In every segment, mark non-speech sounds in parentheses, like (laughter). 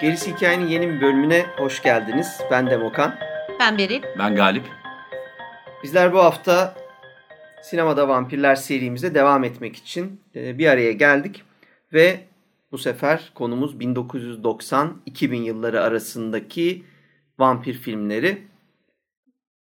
Gerisi Hikayenin yeni bir bölümüne hoş geldiniz. Ben Demokan. Ben Beril. Ben Galip. Bizler bu hafta Sinemada Vampirler serimize devam etmek için e, bir araya geldik. Ve bu sefer konumuz 1990-2000 yılları arasındaki vampir filmleri.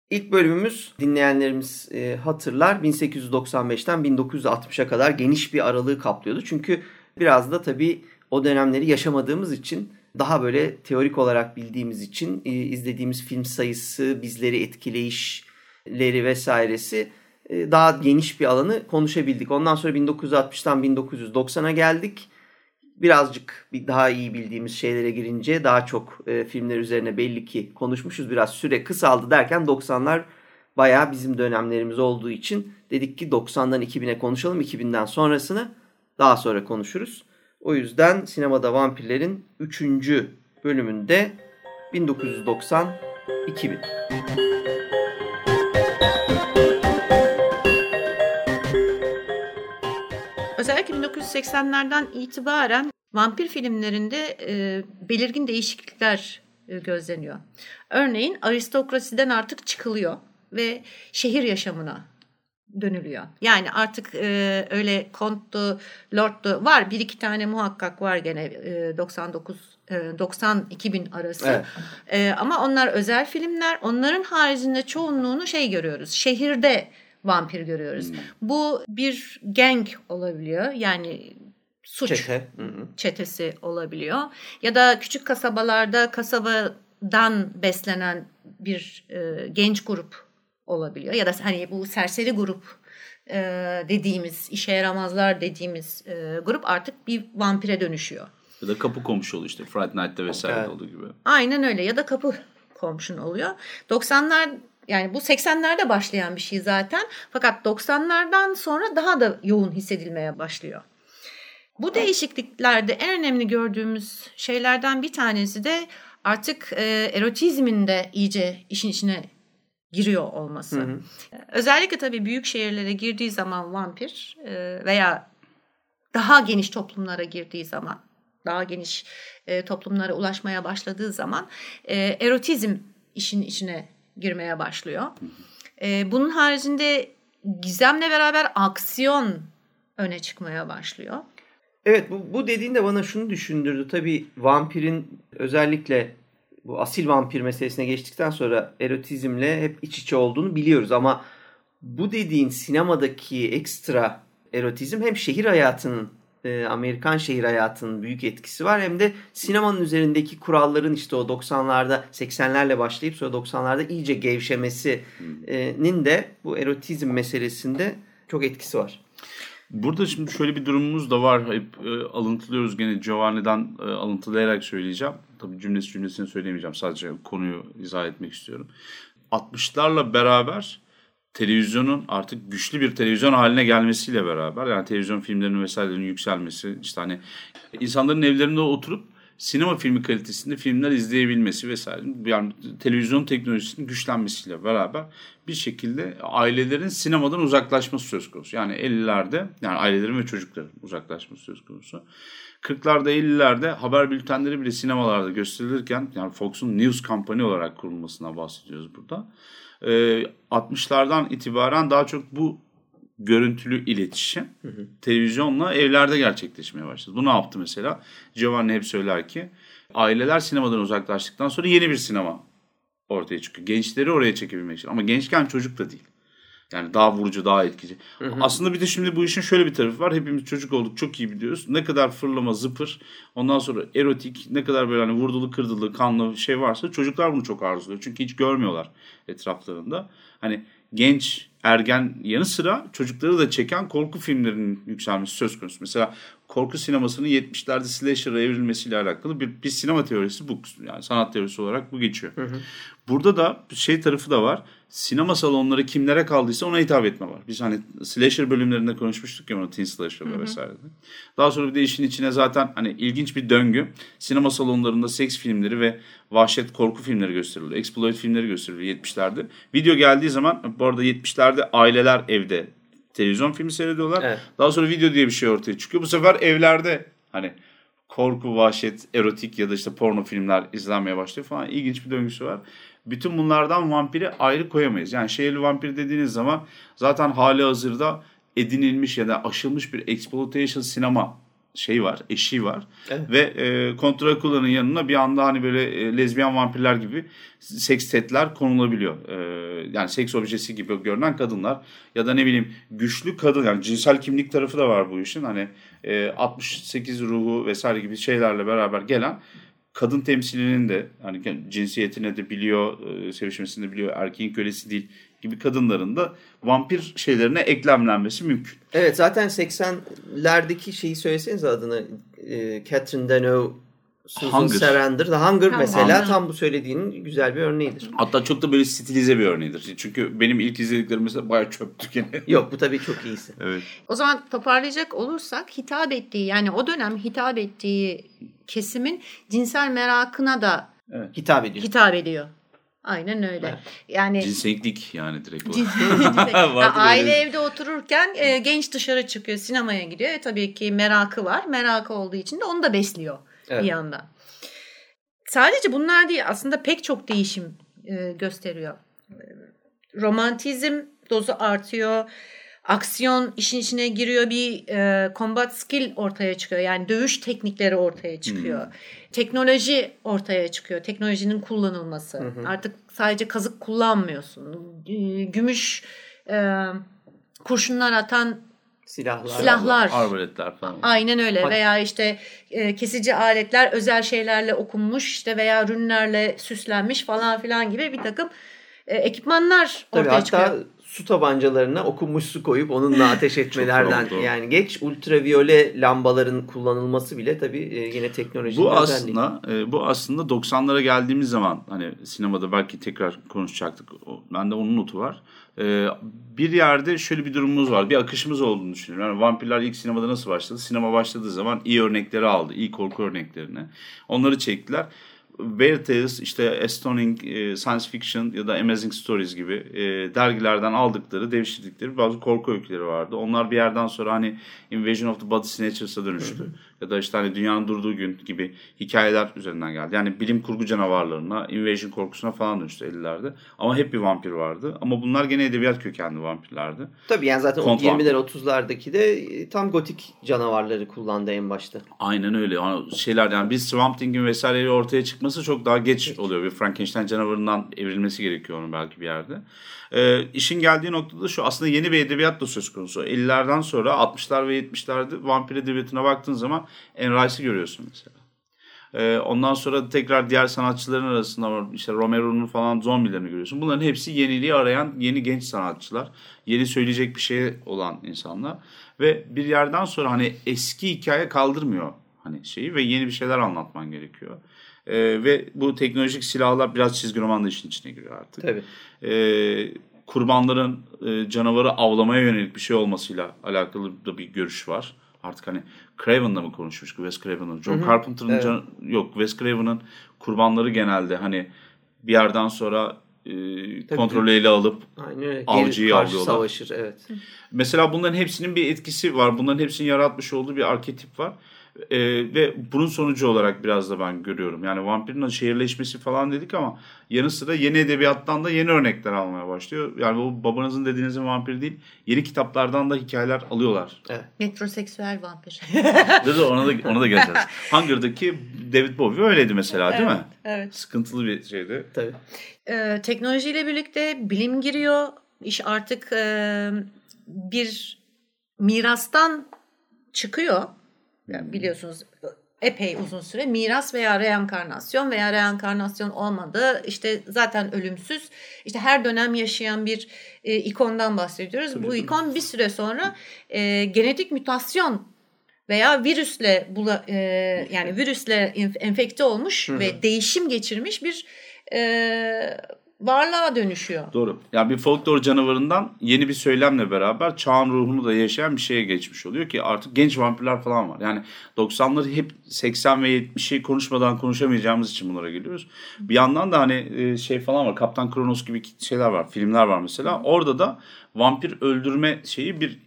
İlk bölümümüz dinleyenlerimiz e, hatırlar 1895'ten 1960'a kadar geniş bir aralığı kaplıyordu. Çünkü biraz da tabii o dönemleri yaşamadığımız için daha böyle teorik olarak bildiğimiz için e, izlediğimiz film sayısı, bizleri etkileyişleri vesairesi e, daha geniş bir alanı konuşabildik. Ondan sonra 1960'tan 1990'a geldik. Birazcık bir daha iyi bildiğimiz şeylere girince daha çok e, filmler üzerine belli ki konuşmuşuz. Biraz süre kısaldı derken 90'lar bayağı bizim dönemlerimiz olduğu için dedik ki 90'dan 2000'e konuşalım. 2000'den sonrasını daha sonra konuşuruz. O yüzden Sinemada Vampirlerin 3. bölümünde 1990-2000. Özellikle 1980'lerden itibaren vampir filmlerinde e, belirgin değişiklikler e, gözleniyor. Örneğin aristokrasiden artık çıkılıyor ve şehir yaşamına dönülüyor. Yani artık e, öyle konttu, lordtu var bir iki tane muhakkak var gene e, 99 e, 90-2000 arası. Evet. E, ama onlar özel filmler. Onların haricinde çoğunluğunu şey görüyoruz. Şehirde vampir görüyoruz. Hmm. Bu bir gang olabiliyor. Yani suç Çete. çetesi olabiliyor. Ya da küçük kasabalarda kasabadan beslenen bir e, genç grup olabiliyor. Ya da hani bu serseri grup e, dediğimiz, işe yaramazlar dediğimiz e, grup artık bir vampire dönüşüyor. Ya da kapı komşu oluyor işte Friday Night'te vesaire evet. olduğu gibi. Aynen öyle ya da kapı komşun oluyor. 90'lar yani bu 80'lerde başlayan bir şey zaten. Fakat 90'lardan sonra daha da yoğun hissedilmeye başlıyor. Bu değişikliklerde en önemli gördüğümüz şeylerden bir tanesi de artık e, erotizmin de iyice işin içine giriyor olması. Hı hı. Özellikle tabii büyük şehirlere girdiği zaman vampir e, veya daha geniş toplumlara girdiği zaman, daha geniş e, toplumlara ulaşmaya başladığı zaman e, erotizm işin içine girmeye başlıyor. Bunun haricinde gizemle beraber aksiyon öne çıkmaya başlıyor. Evet bu, bu dediğin de bana şunu düşündürdü. Tabii vampirin özellikle bu asil vampir meselesine geçtikten sonra erotizmle hep iç içe olduğunu biliyoruz ama bu dediğin sinemadaki ekstra erotizm hem şehir hayatının e, Amerikan şehir hayatının büyük etkisi var hem de sinemanın üzerindeki kuralların işte o 90'larda 80'lerle başlayıp sonra 90'larda iyice gevşemesinin de bu erotizm meselesinde çok etkisi var. Burada şimdi şöyle bir durumumuz da var. Hep e, alıntılıyoruz gene Giovanni'den e, alıntılayarak söyleyeceğim. Tabii cümlesi cümlesini söyleyemeyeceğim. Sadece konuyu izah etmek istiyorum. 60'larla beraber televizyonun artık güçlü bir televizyon haline gelmesiyle beraber yani televizyon filmlerinin vesairelerin yükselmesi işte hani insanların evlerinde oturup sinema filmi kalitesinde filmler izleyebilmesi vesaire yani televizyon teknolojisinin güçlenmesiyle beraber bir şekilde ailelerin sinemadan uzaklaşması söz konusu. Yani 50'lerde yani ailelerin ve çocukların uzaklaşması söz konusu. 40'larda 50'lerde haber bültenleri bile sinemalarda gösterilirken yani Fox'un News Company olarak kurulmasına bahsediyoruz burada. Ee, 60'lardan itibaren daha çok bu görüntülü iletişim hı hı. televizyonla evlerde gerçekleşmeye başladı. Bu ne yaptı mesela? Giovanni hep söyler ki aileler sinemadan uzaklaştıktan sonra yeni bir sinema ortaya çıkıyor. Gençleri oraya çekebilmek için. Ama gençken çocuk da değil. Yani daha vurucu, daha etkici. Hı hı. Aslında bir de şimdi bu işin şöyle bir tarafı var. Hepimiz çocuk olduk, çok iyi biliyoruz. Ne kadar fırlama, zıpır, ondan sonra erotik, ne kadar böyle hani vurdulu, kırdılı, kanlı şey varsa çocuklar bunu çok arzuluyor. Çünkü hiç görmüyorlar etraflarında. Hani genç ergen yanı sıra çocukları da çeken korku filmlerinin yükselmesi söz konusu. Mesela korku sinemasının 70'lerde slasher'a evrilmesiyle alakalı bir, bir sinema teorisi bu. Yani sanat teorisi olarak bu geçiyor. Hı hı. Burada da şey tarafı da var. Sinema salonları kimlere kaldıysa ona hitap etme var. Biz hani slasher bölümlerinde konuşmuştuk ya onu teen slasher'da vesaire. Daha sonra bir de işin içine zaten hani ilginç bir döngü. Sinema salonlarında seks filmleri ve vahşet korku filmleri gösteriliyor. Exploit filmleri gösteriliyor 70'lerde. Video geldiği zaman bu arada 70'lerde aileler evde televizyon filmi seyrediyorlar. Evet. Daha sonra video diye bir şey ortaya çıkıyor. Bu sefer evlerde hani korku, vahşet, erotik ya da işte porno filmler izlenmeye başlıyor falan. İlginç bir döngüsü var. Bütün bunlardan vampiri ayrı koyamayız. Yani şehirli vampir dediğiniz zaman zaten hali hazırda edinilmiş ya da aşılmış bir exploitation sinema şey var, eşiği var. Evet. Ve e, Kontrakula'nın yanına bir anda hani böyle e, lezbiyen vampirler gibi seks setler konulabiliyor. E, yani seks objesi gibi görünen kadınlar ya da ne bileyim güçlü kadın yani cinsel kimlik tarafı da var bu işin. Hani e, 68 ruhu vesaire gibi şeylerle beraber gelen kadın temsilinin de hani cinsiyetine de biliyor, e, sevişmesini de biliyor, erkeğin kölesi değil gibi kadınların da vampir şeylerine eklemlenmesi mümkün. Evet zaten 80'lerdeki şeyi söyleseniz adını e, Catherine Deneuve Susan Hunger. Sarandon, The Hunger mesela Hunger. tam bu söylediğinin güzel bir örneğidir. Hatta çok da böyle stilize bir örneğidir. Çünkü benim ilk izlediklerim mesela bayağı çöptü gene. (laughs) Yok bu tabii çok iyisi. evet. O zaman toparlayacak olursak hitap ettiği yani o dönem hitap ettiği kesimin cinsel merakına da evet. hitap ediyor. Hitap ediyor. Aynen öyle. Evet. Yani cinsellik yani direkt olarak. (laughs) aile evde otururken e, genç dışarı çıkıyor, sinemaya gidiyor. E, tabii ki merakı var. Merakı olduğu için de onu da besliyor evet. bir yandan. Sadece bunlar değil aslında pek çok değişim e, gösteriyor. Romantizm dozu artıyor aksiyon işin içine giriyor bir e, combat skill ortaya çıkıyor. Yani dövüş teknikleri ortaya çıkıyor. Hmm. Teknoloji ortaya çıkıyor. Teknolojinin kullanılması. Hı Artık sadece kazık kullanmıyorsun. Gümüş e, kurşunlar atan silahlar, silahlar. arbaletler falan. Aynen öyle veya işte e, kesici aletler özel şeylerle okunmuş işte veya rünlerle süslenmiş falan filan gibi bir takım e, ekipmanlar Tabii ortaya hatta çıkıyor su tabancalarına okunmuş su koyup onunla ateş (laughs) etmelerden yani geç ultraviyole lambaların kullanılması bile tabii e, yine teknolojinin bu aslında e, bu aslında 90'lara geldiğimiz zaman hani sinemada belki tekrar konuşacaktık. Bende onun notu var. E, bir yerde şöyle bir durumumuz var. Bir akışımız olduğunu düşünüyorum. Yani vampirler ilk sinemada nasıl başladı? Sinema başladığı zaman iyi örnekleri aldı. iyi korku örneklerini. Onları çektiler. Weird Tales, işte Astounding e, Science Fiction ya da Amazing Stories gibi e, dergilerden aldıkları, devşirdikleri bazı korku öyküleri vardı. Onlar bir yerden sonra hani Invasion of the Body Snatchers'a dönüştü. Hı hı ya da işte hani dünyanın durduğu gün gibi hikayeler üzerinden geldi. Yani bilim kurgu canavarlarına, invasion korkusuna falan dönüştü 50'lerde. Ama hep bir vampir vardı. Ama bunlar gene edebiyat kökenli vampirlerdi. Tabii yani zaten Kont 20'ler 30'lardaki de e, tam gotik canavarları kullandı en başta. Aynen öyle. Yani şeyler yani biz Swamp Thing'in vesaireleri ortaya çıkması çok daha geç evet. oluyor. Bir Frankenstein canavarından evrilmesi gerekiyor onun belki bir yerde. Ee, işin geldiği noktada şu aslında yeni bir edebiyat da söz konusu. 50'lerden sonra 60'lar ve 70'lerde vampir edebiyatına baktığın zaman Anne Rice'ı görüyorsun mesela. Ee, ondan sonra tekrar diğer sanatçıların arasında var. İşte Romero'nun falan zombilerini görüyorsun. Bunların hepsi yeniliği arayan yeni genç sanatçılar. Yeni söyleyecek bir şey olan insanlar. Ve bir yerden sonra hani eski hikaye kaldırmıyor hani şeyi ve yeni bir şeyler anlatman gerekiyor. Ee, ve bu teknolojik silahlar biraz çizgi roman da işin içine giriyor artık. Tabii. Ee, kurbanların e, canavarı avlamaya yönelik bir şey olmasıyla alakalı da bir görüş var. Artık hani Craven'da mı konuşmuştuk Wes Craven'ın? John Carpenter'ın evet. can, yok Wes Craven'ın kurbanları genelde hani bir yerden sonra e, kontrolü ele alıp Aynen. avcıyı avlıyorlar. savaşır evet. Mesela bunların hepsinin bir etkisi var. Bunların hepsinin yaratmış olduğu bir arketip var. E, ve bunun sonucu olarak biraz da ben görüyorum. Yani vampirin şehirleşmesi falan dedik ama yanı sıra yeni edebiyattan da yeni örnekler almaya başlıyor. Yani bu babanızın dediğinizin vampir değil, yeni kitaplardan da hikayeler alıyorlar. Evet. Metroseksüel vampir. (laughs) Dedi ona da ona da geleceğiz. (laughs) Hunger'daki David Bowie öyleydi mesela değil evet, mi? Evet. Sıkıntılı bir şeydi. Tabii. Ee, teknolojiyle birlikte bilim giriyor. İş artık e, bir mirastan çıkıyor yani biliyorsunuz epey uzun süre miras veya reenkarnasyon veya reenkarnasyon olmadı. İşte zaten ölümsüz. İşte her dönem yaşayan bir e, ikondan bahsediyoruz. Tabii, Bu ikon bir süre sonra e, genetik mutasyon veya virüsle bula, e, yani virüsle enfekte olmuş Hı hı. ve değişim geçirmiş bir e, varlığa dönüşüyor. Doğru. Yani bir folklor canavarından yeni bir söylemle beraber çağın ruhunu da yaşayan bir şeye geçmiş oluyor ki artık genç vampirler falan var. Yani 90'ları hep 80 ve 70'i konuşmadan konuşamayacağımız için bunlara geliyoruz. Bir yandan da hani e, şey falan var. Kaptan Kronos gibi şeyler var. Filmler var mesela. Orada da vampir öldürme şeyi bir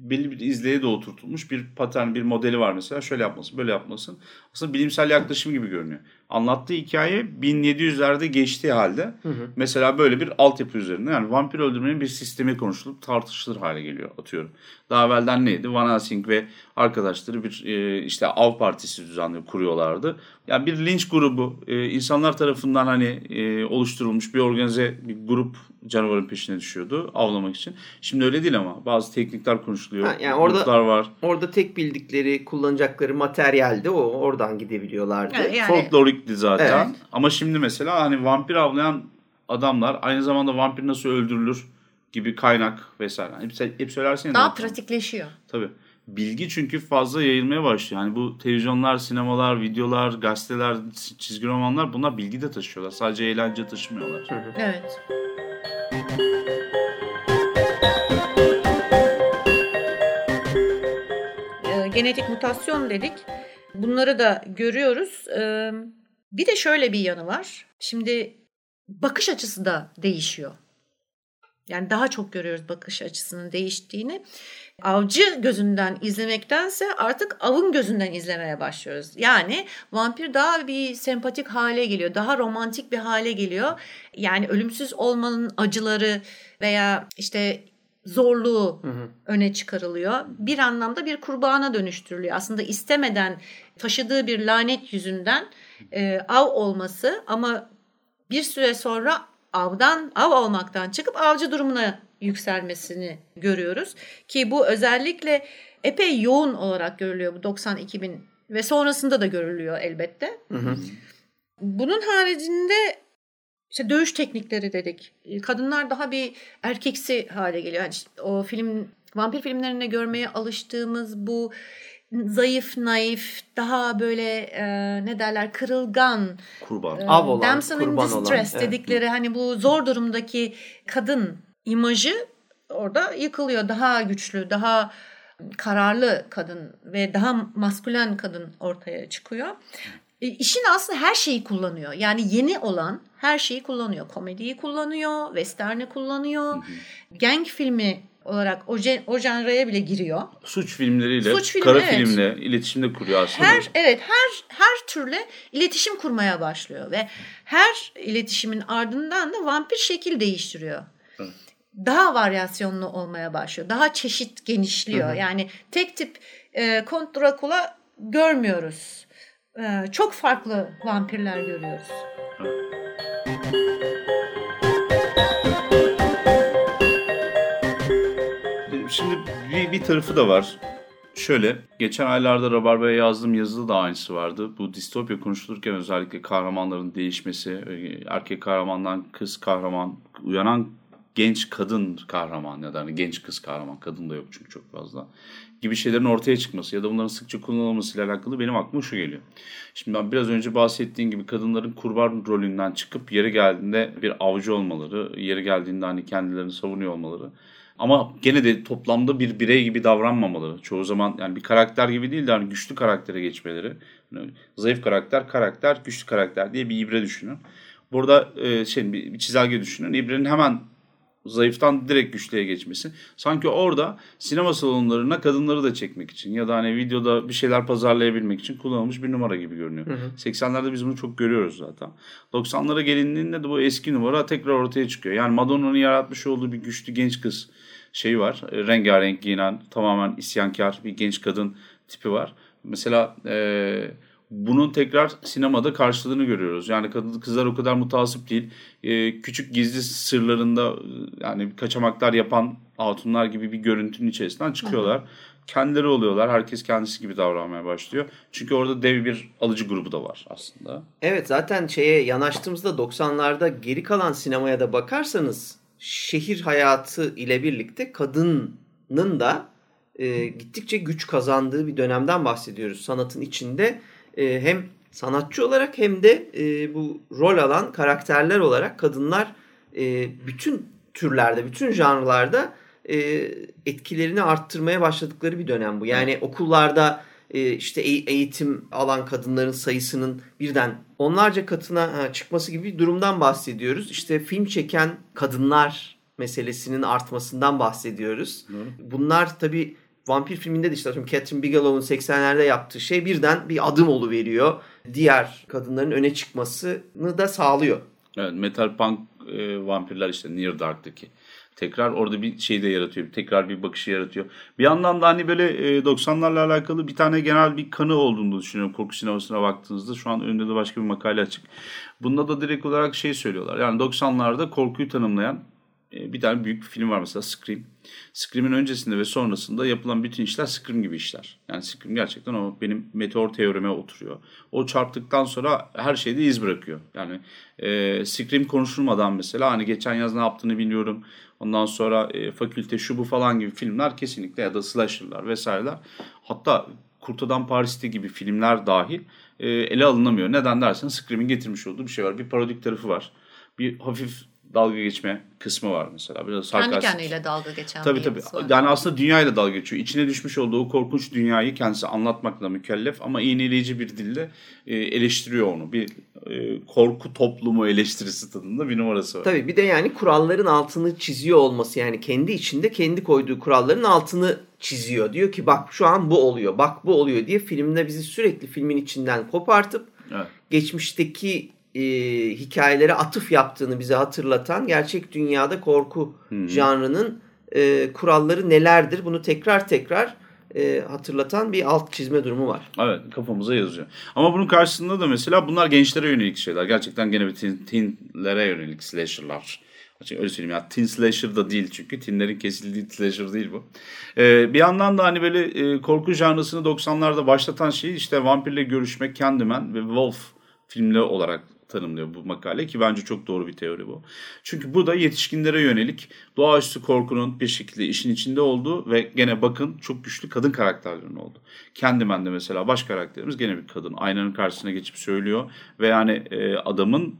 belli bir izleye de oturtulmuş bir patern, bir modeli var mesela. Şöyle yapmasın, böyle yapmasın. Aslında bilimsel yaklaşım gibi görünüyor. Anlattığı hikaye 1700'lerde geçtiği halde mesela böyle bir altyapı üzerinde yani vampir öldürmenin bir sistemi konuşulup tartışılır hale geliyor atıyorum. Daha evvelden neydi? Van Helsing ve arkadaşları bir e, işte av partisi düzenli kuruyorlardı. Yani bir linç grubu e, insanlar tarafından hani e, oluşturulmuş bir organize bir grup canavarın peşine düşüyordu avlamak için. Şimdi öyle değil ama bazı teknikler konuşuluyor. Ha, yani orada- var. Orada tek bildikleri, kullanacakları materyalde o oradan gidebiliyorlardı. Yani Folklorikti zaten. Evet. Ama şimdi mesela hani vampir avlayan adamlar aynı zamanda vampir nasıl öldürülür gibi kaynak vesaire. Hep, hep söylerseniz. daha pratikleşiyor. Tabii. Bilgi çünkü fazla yayılmaya başlıyor. Yani bu televizyonlar, sinemalar, videolar, gazeteler, çizgi romanlar bunlar bilgi de taşıyorlar. Sadece eğlence taşımıyorlar. Evet. Ee, genetik mutasyon dedik. Bunları da görüyoruz. Ee, bir de şöyle bir yanı var. Şimdi bakış açısı da değişiyor. Yani daha çok görüyoruz bakış açısının değiştiğini. Avcı gözünden izlemektense artık avın gözünden izlemeye başlıyoruz. Yani vampir daha bir sempatik hale geliyor. Daha romantik bir hale geliyor. Yani ölümsüz olmanın acıları veya işte zorluğu öne çıkarılıyor. Bir anlamda bir kurbana dönüştürülüyor. Aslında istemeden taşıdığı bir lanet yüzünden e, av olması ama bir süre sonra avdan av olmaktan çıkıp avcı durumuna yükselmesini görüyoruz ki bu özellikle epey yoğun olarak görülüyor bu 90-2000 ve sonrasında da görülüyor elbette. Bunun haricinde işte dövüş teknikleri dedik. Kadınlar daha bir erkeksi hale geliyor. Yani işte o film vampir filmlerinde görmeye alıştığımız bu zayıf, naif, daha böyle e, ne derler kırılgan, Kurban. e, Av olan, damsel in kurban olan, distress evet. dedikleri hani bu zor durumdaki kadın imajı orada yıkılıyor. Daha güçlü, daha kararlı kadın ve daha maskülen kadın ortaya çıkıyor. E, işin aslında her şeyi kullanıyor. Yani yeni olan her şeyi kullanıyor. Komediyi kullanıyor, western'i kullanıyor. Gang filmi olarak o, gen- o janraya bile giriyor. Suç filmleriyle, Suç filmi, kara evet. filmle iletişimde kuruyor aslında. Her evet her her türlü iletişim kurmaya başlıyor ve her iletişimin ardından da vampir şekil değiştiriyor. Evet. Daha varyasyonlu olmaya başlıyor. Daha çeşit genişliyor. Yani tek tip e, Kont Dracula görmüyoruz. E, çok farklı vampirler görüyoruz. Şimdi bir, bir tarafı da var. Şöyle, geçen aylarda Rabarba'ya yazdığım yazıda da aynısı vardı. Bu distopya konuşulurken özellikle kahramanların değişmesi, e, erkek kahramandan kız kahraman, uyanan genç kadın kahraman ya da hani genç kız kahraman, kadın da yok çünkü çok fazla gibi şeylerin ortaya çıkması ya da bunların sıkça kullanılmasıyla alakalı benim aklıma şu geliyor. Şimdi ben biraz önce bahsettiğim gibi kadınların kurban rolünden çıkıp yeri geldiğinde bir avcı olmaları, yeri geldiğinde hani kendilerini savunuyor olmaları. Ama gene de toplamda bir birey gibi davranmamaları. Çoğu zaman yani bir karakter gibi değil de hani güçlü karaktere geçmeleri. Yani zayıf karakter, karakter, güçlü karakter diye bir ibre düşünün. Burada e, şey bir, çizelge düşünün. İbrenin hemen zayıftan direkt güçlüye geçmesi. Sanki orada sinema salonlarına kadınları da çekmek için ya da hani videoda bir şeyler pazarlayabilmek için kullanılmış bir numara gibi görünüyor. 80'lerde biz bunu çok görüyoruz zaten. 90'lara gelindiğinde de bu eski numara tekrar ortaya çıkıyor. Yani Madonna'nın yaratmış olduğu bir güçlü genç kız şeyi var. E, rengarenk giyinen tamamen isyankar bir genç kadın tipi var. Mesela e, bunun tekrar sinemada karşılığını görüyoruz. Yani kadın kızlar o kadar mutasip değil. E, küçük gizli sırlarında e, yani kaçamaklar yapan hatunlar gibi bir görüntünün içerisinden çıkıyorlar. kendileri oluyorlar. Herkes kendisi gibi davranmaya başlıyor. Çünkü orada dev bir alıcı grubu da var aslında. Evet zaten şeye yanaştığımızda 90'larda geri kalan sinemaya da bakarsanız şehir hayatı ile birlikte kadının da e, gittikçe güç kazandığı bir dönemden bahsediyoruz. Sanatın içinde e, hem sanatçı olarak hem de e, bu rol alan karakterler olarak kadınlar e, bütün türlerde, bütün janrlarda e, etkilerini arttırmaya başladıkları bir dönem bu. Yani okullarda e, işte eğitim alan kadınların sayısının birden onlarca katına çıkması gibi bir durumdan bahsediyoruz. İşte film çeken kadınlar meselesinin artmasından bahsediyoruz. Bunlar tabii vampir filminde de işte Catherine Bigelow'un 80'lerde yaptığı şey birden bir adım veriyor. Diğer kadınların öne çıkmasını da sağlıyor. Evet, metal punk e, vampirler işte Near Dark'taki tekrar orada bir şey de yaratıyor. Tekrar bir bakışı yaratıyor. Bir yandan da hani böyle e, 90'larla alakalı bir tane genel bir kanı olduğunu düşünüyorum korku sinemasına baktığınızda. Şu an önünde de başka bir makale açık. Bunda da direkt olarak şey söylüyorlar. Yani 90'larda korkuyu tanımlayan e, bir tane büyük bir film var mesela Scream. Scream'in öncesinde ve sonrasında yapılan bütün işler Scream gibi işler. Yani Scream gerçekten o benim meteor teorime oturuyor. O çarptıktan sonra her şeyde iz bırakıyor. Yani e, Scream konuşulmadan mesela hani geçen yaz ne yaptığını biliyorum. Ondan sonra e, fakülte şu bu falan gibi filmler kesinlikle ya da slasher'lar vesaireler. Hatta Kurt Adam Paris'te gibi filmler dahi e, ele alınamıyor. Neden dersen Scream'in getirmiş olduğu bir şey var. Bir parodik tarafı var. Bir hafif dalga geçme kısmı var mesela. Biraz Kendi sarkastik. kendiyle dalga geçen tabii, tabii. Var. Yani aslında dünyayla dalga geçiyor. İçine düşmüş olduğu korkunç dünyayı kendisi anlatmakla mükellef ama iğneleyici bir dille e, eleştiriyor onu. Bir e, korku toplumu eleştirisi tadında bir numarası var. Tabii bir de yani kuralların altını çiziyor olması yani kendi içinde kendi koyduğu kuralların altını çiziyor. Diyor ki bak şu an bu oluyor, bak bu oluyor diye filmde bizi sürekli filmin içinden kopartıp evet. geçmişteki e, hikayelere atıf yaptığını bize hatırlatan gerçek dünyada korku hmm. janrının e, kuralları nelerdir bunu tekrar tekrar e, hatırlatan bir alt çizme durumu var. Evet kafamıza yazıyor. Ama bunun karşısında da mesela bunlar gençlere yönelik şeyler. Gerçekten gene bir teen, teenlere yönelik slasher'lar. Öyle söyleyeyim ya teen slasher da değil çünkü teenlerin kesildiği slasher değil bu. Ee, bir yandan da hani böyle e, korku janrısını 90'larda başlatan şey işte vampirle görüşmek Candyman ve Wolf filmleri olarak tanımlıyor bu makale ki bence çok doğru bir teori bu. Çünkü bu da yetişkinlere yönelik doğaüstü korkunun bir şekilde işin içinde olduğu ve gene bakın çok güçlü kadın karakterlerin oldu. Kendimen de mesela baş karakterimiz gene bir kadın. Aynanın karşısına geçip söylüyor ve yani e, adamın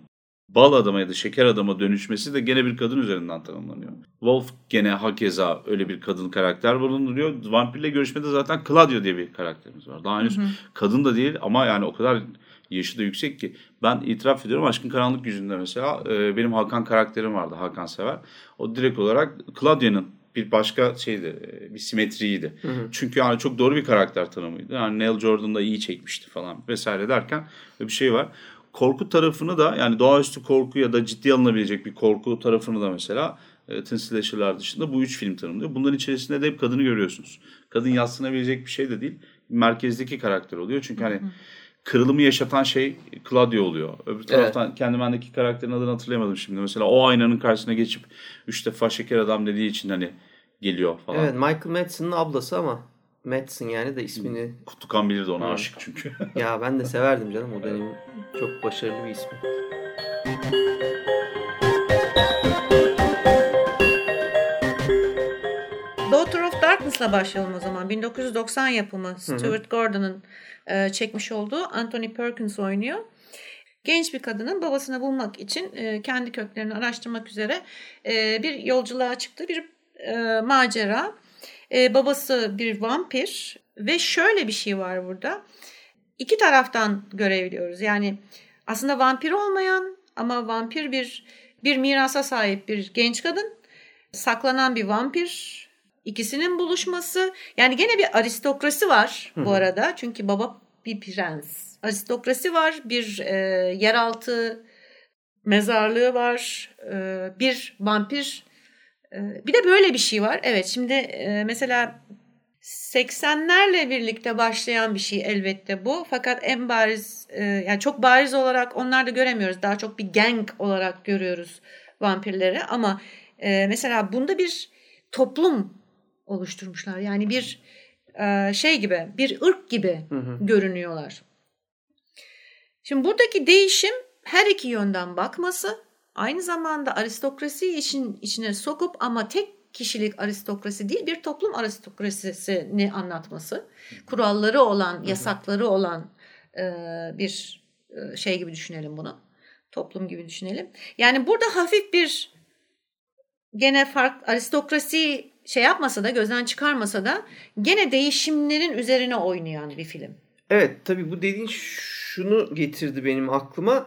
bal adama ya da şeker adama dönüşmesi de gene bir kadın üzerinden tanımlanıyor. Wolf gene hakeza öyle bir kadın karakter bulunduruyor. Vampirle görüşmede zaten Claudio diye bir karakterimiz var. Daha henüz hı hı. kadın da değil ama yani o kadar yaşı da yüksek ki. Ben itiraf ediyorum Aşkın Karanlık yüzünde mesela e, benim Hakan karakterim vardı Hakan Sever. O direkt olarak Claudia'nın bir başka şeydi, e, bir simetriydi. Hı hı. Çünkü yani çok doğru bir karakter tanımıydı. Yani Neil Jordan da iyi çekmişti falan vesaire derken bir şey var. Korku tarafını da yani doğaüstü korku ya da ciddi alınabilecek bir korku tarafını da mesela e, Teen Slasher'lar dışında bu üç film tanımlıyor. Bunların içerisinde de hep kadını görüyorsunuz. Kadın yaslanabilecek bir şey de değil. Merkezdeki karakter oluyor. Çünkü hani hı hı kırılımı yaşatan şey Claudio oluyor. Öbür taraftan evet. kendimendeki karakterin adını hatırlayamadım şimdi. Mesela o aynanın karşısına geçip üç defa şeker adam dediği için hani geliyor falan. Evet Michael Madsen'ın ablası ama Madsen yani de ismini... Kutukan bilirdi ona aşık çünkü. (laughs) ya ben de severdim canım o dönemin çok başarılı bir ismi. Of Darkness'la başlayalım o zaman. 1990 yapımı Stuart Gordon'ın e, çekmiş olduğu Anthony Perkins oynuyor. Genç bir kadının babasını bulmak için e, kendi köklerini araştırmak üzere e, bir yolculuğa çıktığı bir e, macera. E, babası bir vampir ve şöyle bir şey var burada. İki taraftan görebiliyoruz. Yani aslında vampir olmayan ama vampir bir bir mirasa sahip bir genç kadın, saklanan bir vampir, ikisinin buluşması. Yani gene bir aristokrasi var bu arada. Çünkü baba bir prens. Aristokrasi var, bir e, yeraltı mezarlığı var, e, bir vampir. E, bir de böyle bir şey var. Evet şimdi e, mesela 80'lerle birlikte başlayan bir şey elbette bu. Fakat en bariz e, yani çok bariz olarak onlar da göremiyoruz. Daha çok bir gang olarak görüyoruz vampirleri ama e, mesela bunda bir toplum oluşturmuşlar. Yani bir e, şey gibi bir ırk gibi görünüyorlar. Şimdi buradaki değişim her iki yönden bakması aynı zamanda aristokrasi işin içine sokup ama tek kişilik aristokrasi değil bir toplum aristokrasisini anlatması. Kuralları olan, yasakları olan e, bir e, şey gibi düşünelim bunu. Toplum gibi düşünelim. Yani burada hafif bir gene fark aristokrasi şey yapmasa da gözden çıkarmasa da gene değişimlerin üzerine oynayan bir film. Evet tabii bu dediğin şunu getirdi benim aklıma.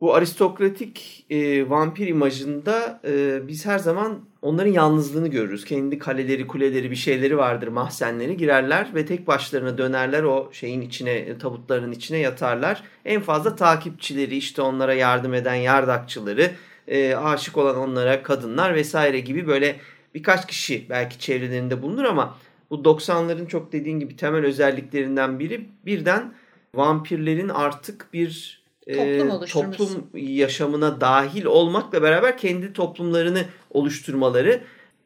Bu aristokratik e, vampir imajında e, biz her zaman onların yalnızlığını görürüz. Kendi kaleleri, kuleleri, bir şeyleri vardır, mahzenleri girerler ve tek başlarına dönerler o şeyin içine, tabutların içine yatarlar. En fazla takipçileri, işte onlara yardım eden yardakçıları, e, aşık olan onlara kadınlar vesaire gibi böyle birkaç kişi belki çevrelerinde bulunur ama bu 90'ların çok dediğin gibi temel özelliklerinden biri birden vampirlerin artık bir toplum, e, toplum yaşamına dahil olmakla beraber kendi toplumlarını oluşturmaları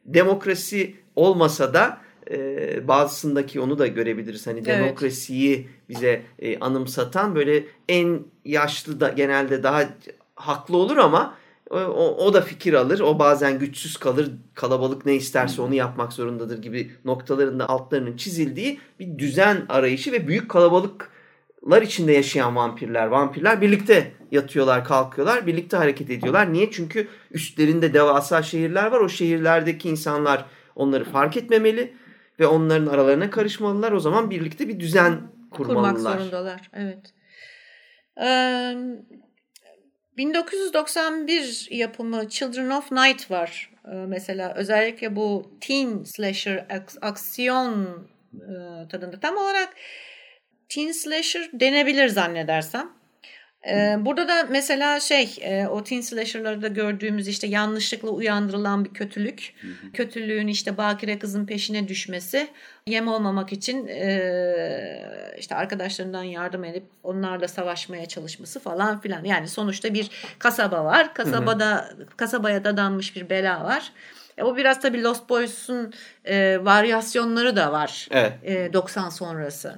demokrasi olmasa da e, bazısındaki onu da görebiliriz. Hani evet. demokrasiyi bize e, anımsatan böyle en yaşlı da genelde daha haklı olur ama o, o, da fikir alır. O bazen güçsüz kalır. Kalabalık ne isterse onu yapmak zorundadır gibi noktalarında altlarının çizildiği bir düzen arayışı ve büyük kalabalıklar içinde yaşayan vampirler. Vampirler birlikte yatıyorlar, kalkıyorlar, birlikte hareket ediyorlar. Niye? Çünkü üstlerinde devasa şehirler var. O şehirlerdeki insanlar onları fark etmemeli ve onların aralarına karışmalılar. O zaman birlikte bir düzen kurmalılar. Kurmak zorundalar. Evet. Ee, 1991 yapımı Children of Night var ee, mesela özellikle bu teen slasher aksiyon e, tadında tam olarak teen slasher denebilir zannedersem. Burada da mesela şey o teen slasher'larda gördüğümüz işte yanlışlıkla uyandırılan bir kötülük. Hı hı. Kötülüğün işte bakire kızın peşine düşmesi. Yem olmamak için işte arkadaşlarından yardım edip onlarla savaşmaya çalışması falan filan. Yani sonuçta bir kasaba var. Kasabada hı. kasabaya dadanmış bir bela var. E, o biraz tabii Lost Boys'un e, varyasyonları da var. Evet. E, 90 sonrası.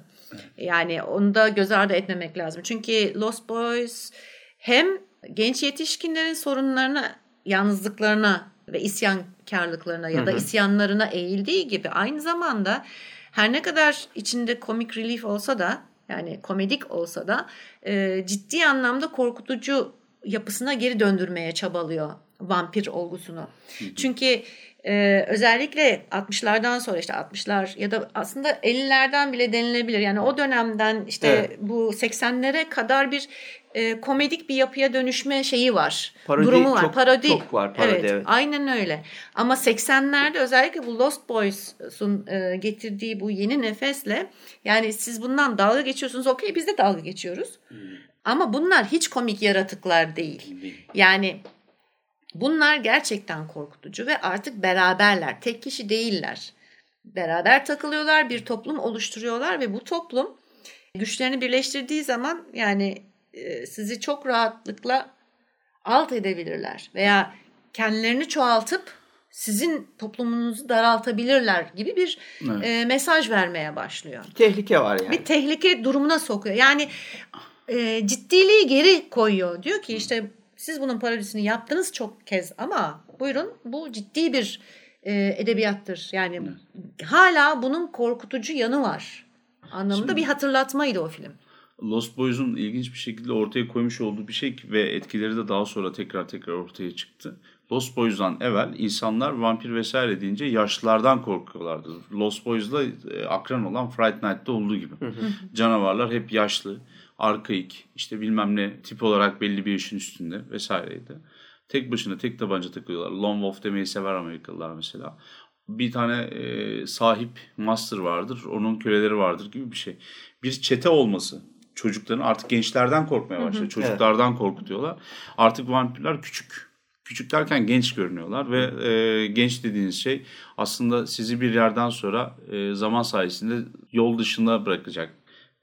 Yani onu da göz ardı etmemek lazım. Çünkü Lost Boys hem genç yetişkinlerin sorunlarına, yalnızlıklarına ve isyankarlıklarına ya da isyanlarına eğildiği gibi aynı zamanda her ne kadar içinde komik relief olsa da yani komedik olsa da e, ciddi anlamda korkutucu yapısına geri döndürmeye çabalıyor vampir olgusunu. Çünkü ee, özellikle 60'lardan sonra işte 60'lar ya da aslında 50'lerden bile denilebilir. Yani o dönemden işte evet. bu 80'lere kadar bir e, komedik bir yapıya dönüşme şeyi var. Parodi durumu var. Çok, parodi. Çok var parodi. Evet, evet. Aynen öyle. Ama 80'lerde özellikle bu Lost Boys'un e, getirdiği bu yeni nefesle yani siz bundan dalga geçiyorsunuz. Okey biz de dalga geçiyoruz. Hmm. Ama bunlar hiç komik yaratıklar değil. Yani Bunlar gerçekten korkutucu ve artık beraberler. Tek kişi değiller. Beraber takılıyorlar, bir toplum oluşturuyorlar ve bu toplum güçlerini birleştirdiği zaman yani e, sizi çok rahatlıkla alt edebilirler veya kendilerini çoğaltıp sizin toplumunuzu daraltabilirler gibi bir evet. e, mesaj vermeye başlıyor. Bir tehlike var yani. Bir tehlike durumuna sokuyor. Yani e, ciddiliği geri koyuyor. Diyor ki işte siz bunun parodisini yaptınız çok kez ama buyurun bu ciddi bir e, edebiyattır. Yani evet. hala bunun korkutucu yanı var anlamında Şimdi, bir hatırlatmaydı o film. Lost Boys'un ilginç bir şekilde ortaya koymuş olduğu bir şey ve etkileri de daha sonra tekrar tekrar ortaya çıktı. Lost Boys'dan evvel insanlar vampir vesaire deyince yaşlılardan korkuyorlardı. Lost Boys'da e, akran olan Fright Night'ta olduğu gibi. Canavarlar hep yaşlı arkaik işte bilmem ne tip olarak belli bir yaşın üstünde vesaireydi. Tek başına tek tabanca takıyorlar. Lone Wolf demeyi sever Amerikalılar mesela. Bir tane e, sahip master vardır. Onun köleleri vardır gibi bir şey. Bir çete olması çocukların artık gençlerden korkmaya başladı. Hı hı, Çocuklardan evet. korkutuyorlar. Artık vampirler küçük. Küçük derken genç görünüyorlar ve e, genç dediğiniz şey aslında sizi bir yerden sonra e, zaman sayesinde yol dışında bırakacak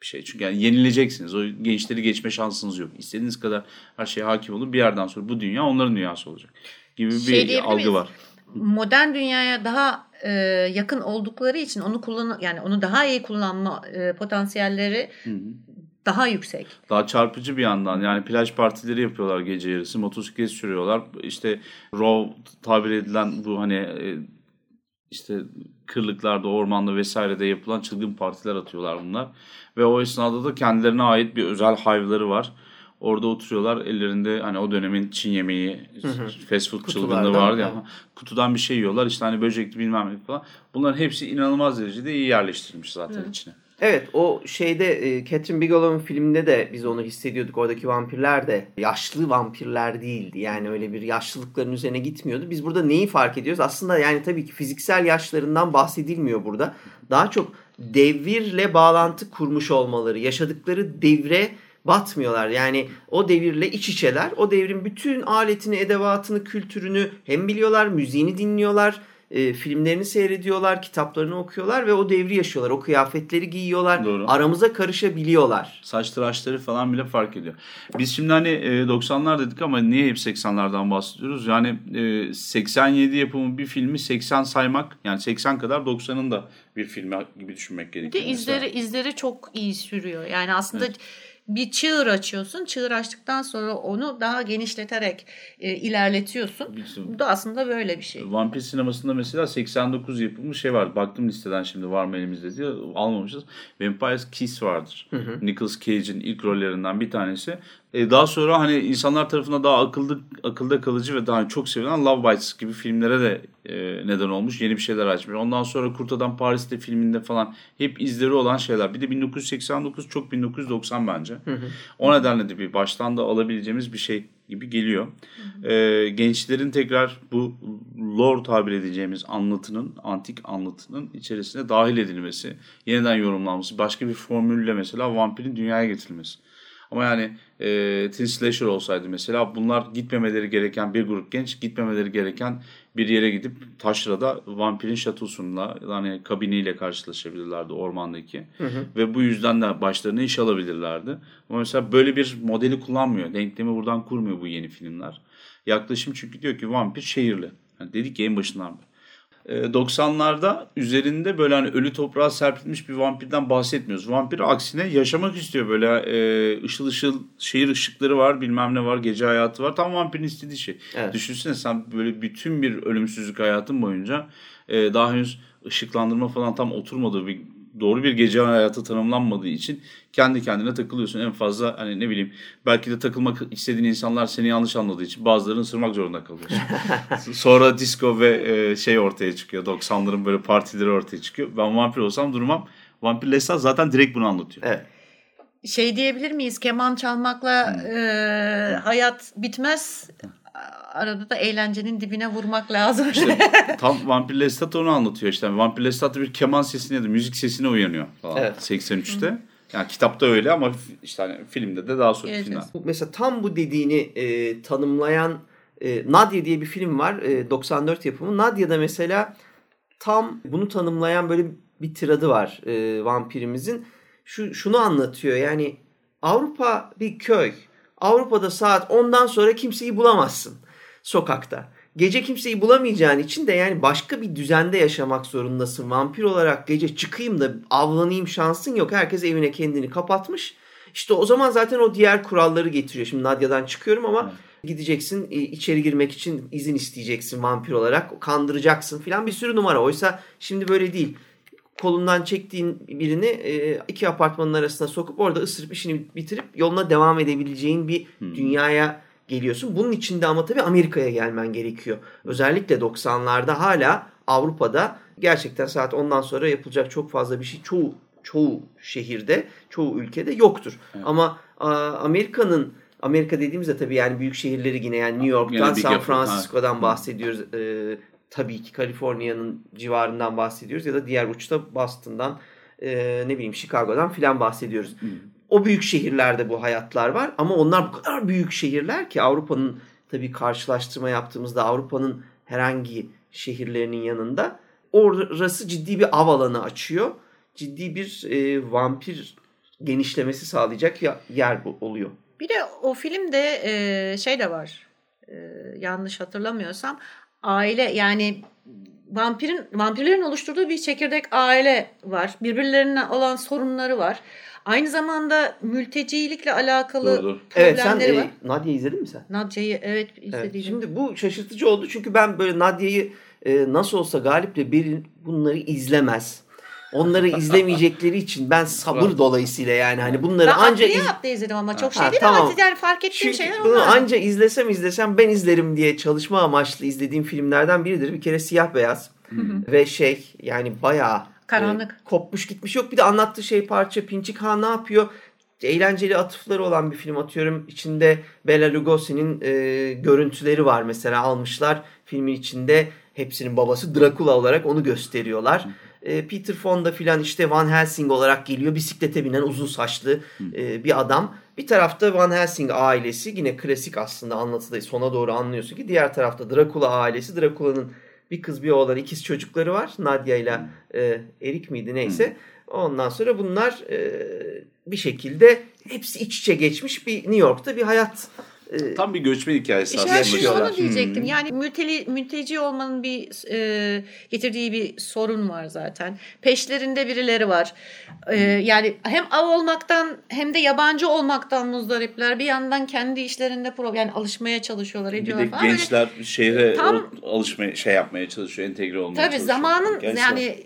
bir şey. Çünkü yani yenileceksiniz. O gençleri geçme şansınız yok. İstediğiniz kadar her şeye hakim olun. Bir yerden sonra bu dünya onların dünyası olacak gibi bir şey algı var. modern dünyaya daha e, yakın oldukları için onu kullan yani onu daha iyi kullanma e, potansiyelleri daha yüksek. Daha çarpıcı bir yandan yani plaj partileri yapıyorlar gece yarısı motosiklet sürüyorlar işte raw tabir edilen bu hani e, işte kırlıklarda ormanda vesairede yapılan çılgın partiler atıyorlar bunlar ve o esnada da kendilerine ait bir özel hayvları var. Orada oturuyorlar ellerinde hani o dönemin Çin yemeği, hı hı. fast food çılgınlığı vardı ya. Kutudan bir şey yiyorlar işte hani böcekli bilmem ne falan. Bunların hepsi inanılmaz derecede iyi yerleştirilmiş zaten hı. içine. Evet o şeyde e, Catherine Bigelow'un filminde de biz onu hissediyorduk. Oradaki vampirler de yaşlı vampirler değildi. Yani öyle bir yaşlılıkların üzerine gitmiyordu. Biz burada neyi fark ediyoruz? Aslında yani tabii ki fiziksel yaşlarından bahsedilmiyor burada. Daha çok devirle bağlantı kurmuş olmaları, yaşadıkları devre batmıyorlar. Yani o devirle iç içeler. O devrin bütün aletini, edevatını, kültürünü hem biliyorlar, müziğini dinliyorlar e, filmlerini seyrediyorlar, kitaplarını okuyorlar ve o devri yaşıyorlar. O kıyafetleri giyiyorlar. Doğru. Aramıza karışabiliyorlar. Saç tıraşları falan bile fark ediyor. Biz şimdi hani e, 90'lar dedik ama niye hep 80'lardan bahsediyoruz? Yani e, 87 yapımı bir filmi 80 saymak yani 80 kadar 90'ın da bir filmi gibi düşünmek gerekiyor. Bir izleri, izleri çok iyi sürüyor. Yani aslında evet bir çığır açıyorsun. Çığır açtıktan sonra onu daha genişleterek e, ilerletiyorsun. Bu da aslında böyle bir şey. Vampir sinemasında mesela 89 yapımı şey var. Baktım listeden şimdi var mı elimizde diye almamışız. Vampire's Kiss vardır. Hı hı. Nicolas Cage'in ilk rollerinden bir tanesi. E, daha sonra hani insanlar tarafından daha akıllı akılda kalıcı ve daha çok sevilen Love Bites gibi filmlere de e, neden olmuş. Yeni bir şeyler açmış. Ondan sonra Kurt Adam Paris'te filminde falan hep izleri olan şeyler. Bir de 1989 çok 1990 bence. Hı hı. O nedenle de bir baştan da alabileceğimiz bir şey gibi geliyor. Hı hı. E, gençlerin tekrar bu lore tabir edeceğimiz anlatının, antik anlatının içerisine dahil edilmesi, yeniden yorumlanması, başka bir formülle mesela vampirin dünyaya getirilmesi. Ama yani e, Teen Slasher olsaydı mesela bunlar gitmemeleri gereken bir grup genç gitmemeleri gereken bir yere gidip taşrada vampirin şatosunda yani kabiniyle karşılaşabilirlerdi ormandaki. Hı hı. Ve bu yüzden de başlarına iş alabilirlerdi. Ama mesela böyle bir modeli kullanmıyor. Denklemi buradan kurmuyor bu yeni filmler. Yaklaşım çünkü diyor ki vampir şehirli. Yani dedik ki en başından beri. 90'larda ee, üzerinde böyle hani ölü toprağa serpilmiş bir vampirden bahsetmiyoruz. Vampir aksine yaşamak istiyor böyle e, ışıl ışıl şehir ışıkları var bilmem ne var gece hayatı var. Tam vampirin istediği şey. Evet. Düşünsene sen böyle bütün bir ölümsüzlük hayatın boyunca e, daha henüz ışıklandırma falan tam oturmadığı bir doğru bir gece hayatı tanımlanmadığı için kendi kendine takılıyorsun. En fazla hani ne bileyim belki de takılmak istediğin insanlar seni yanlış anladığı için bazılarını ısırmak zorunda kalıyorsun. (laughs) Sonra disco ve e, şey ortaya çıkıyor. 90'ların böyle partileri ortaya çıkıyor. Ben vampir olsam durmam. Vampir Lestat zaten direkt bunu anlatıyor. Evet. Şey diyebilir miyiz? Keman çalmakla hmm. e, hayat bitmez arada da eğlencenin dibine vurmak lazım. İşte, (laughs) tam Vampir Lestat onu anlatıyor işte. Vampir Lestat bir keman sesine de müzik sesine uyanıyor falan evet. 83'te. Yani kitapta öyle ama işte hani filmde de daha sonra evet, filmden. Mesela tam bu dediğini e, tanımlayan e, Nadia diye bir film var. E, 94 yapımı. Nadia'da mesela tam bunu tanımlayan böyle bir tiradı var e, vampirimizin. Şu şunu anlatıyor. Yani Avrupa bir köy. Avrupa'da saat 10'dan sonra kimseyi bulamazsın sokakta. Gece kimseyi bulamayacağın için de yani başka bir düzende yaşamak zorundasın. Vampir olarak gece çıkayım da avlanayım şansın yok. Herkes evine kendini kapatmış. İşte o zaman zaten o diğer kuralları getiriyor. Şimdi Nadia'dan çıkıyorum ama evet. gideceksin içeri girmek için izin isteyeceksin vampir olarak. Kandıracaksın filan bir sürü numara. Oysa şimdi böyle değil. Kolundan çektiğin birini e, iki apartmanın arasına sokup orada ısırıp işini bitirip yoluna devam edebileceğin bir hmm. dünyaya geliyorsun. Bunun içinde ama tabii Amerika'ya gelmen gerekiyor. Özellikle 90'larda hala Avrupa'da gerçekten saat ondan sonra yapılacak çok fazla bir şey çoğu çoğu şehirde, çoğu ülkede yoktur. Evet. Ama Amerika'nın Amerika dediğimizde tabii yani büyük şehirleri yine yani New York'tan, San Francisco'dan bahsediyoruz. Ee, tabii ki Kaliforniya'nın civarından bahsediyoruz ya da diğer uçta Boston'dan e, ne bileyim Chicago'dan filan bahsediyoruz. Hmm o büyük şehirlerde bu hayatlar var ama onlar bu kadar büyük şehirler ki Avrupa'nın tabii karşılaştırma yaptığımızda Avrupa'nın herhangi şehirlerinin yanında orası ciddi bir av alanı açıyor. Ciddi bir e, vampir genişlemesi sağlayacak yer bu oluyor. Bir de o filmde e, şey de var. E, yanlış hatırlamıyorsam aile yani vampirin vampirlerin oluşturduğu bir çekirdek aile var. Birbirlerine olan sorunları var. Aynı zamanda mültecilikle alakalı Doğru, doğru. Evet sen problemleri e, var. Nadia izledin mi sen? Nadia'yı evet Evet, izledim. Şimdi bu şaşırtıcı oldu çünkü ben böyle Nadia'yı e, nasıl olsa Galip'le Berin bunları izlemez. Onları (laughs) izlemeyecekleri için ben sabır dolayısıyla yani hani bunları ben anca iz- yaptı izledim ama çok Ha, şey değil tamam. ama yani fark ettiğim Çünkü şeyler bunu onlar. anca izlesem izlesem ben izlerim diye çalışma amaçlı izlediğim filmlerden biridir. Bir kere siyah beyaz ve şey yani bayağı Karanlık. e, kopmuş gitmiş yok. Bir de anlattığı şey parça Pinçik Ha ne yapıyor? Eğlenceli atıfları olan bir film atıyorum. İçinde Bela Lugosi'nin e, görüntüleri var mesela almışlar. Filmin içinde hepsinin babası Dracula olarak onu gösteriyorlar. E, Peter Fonda filan işte Van Helsing olarak geliyor. Bisiklete binen uzun saçlı e, bir adam. Bir tarafta Van Helsing ailesi yine klasik aslında anlatıda sona doğru anlıyorsun ki diğer tarafta Dracula ailesi. Dracula'nın bir kız bir oğlan ikiz çocukları var. Nadia ile e, Erik miydi neyse. Ondan sonra bunlar e, bir şekilde hepsi iç içe geçmiş bir New York'ta bir hayat. E, Tam bir göçmen hikayesi İşte aslında. onu diyecektim. Yani mülteli, mülteci olmanın bir e, getirdiği bir sorun var zaten. Peşlerinde birileri var. E, yani hem av olmaktan hem de yabancı olmaktan muzdaripler. Bir yandan kendi işlerinde problem yani alışmaya çalışıyorlar, Bir ediyorlar de falan. Böyle- gençler şehre Tam- alışmaya şey yapmaya çalışıyor, entegre olmaya Tabii çalışıyor. zamanın Gençler. yani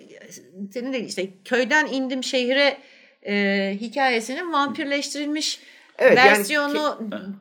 senin de işte köyden indim şehre e, hikayesinin vampirleştirilmiş Evet, yani versiyonu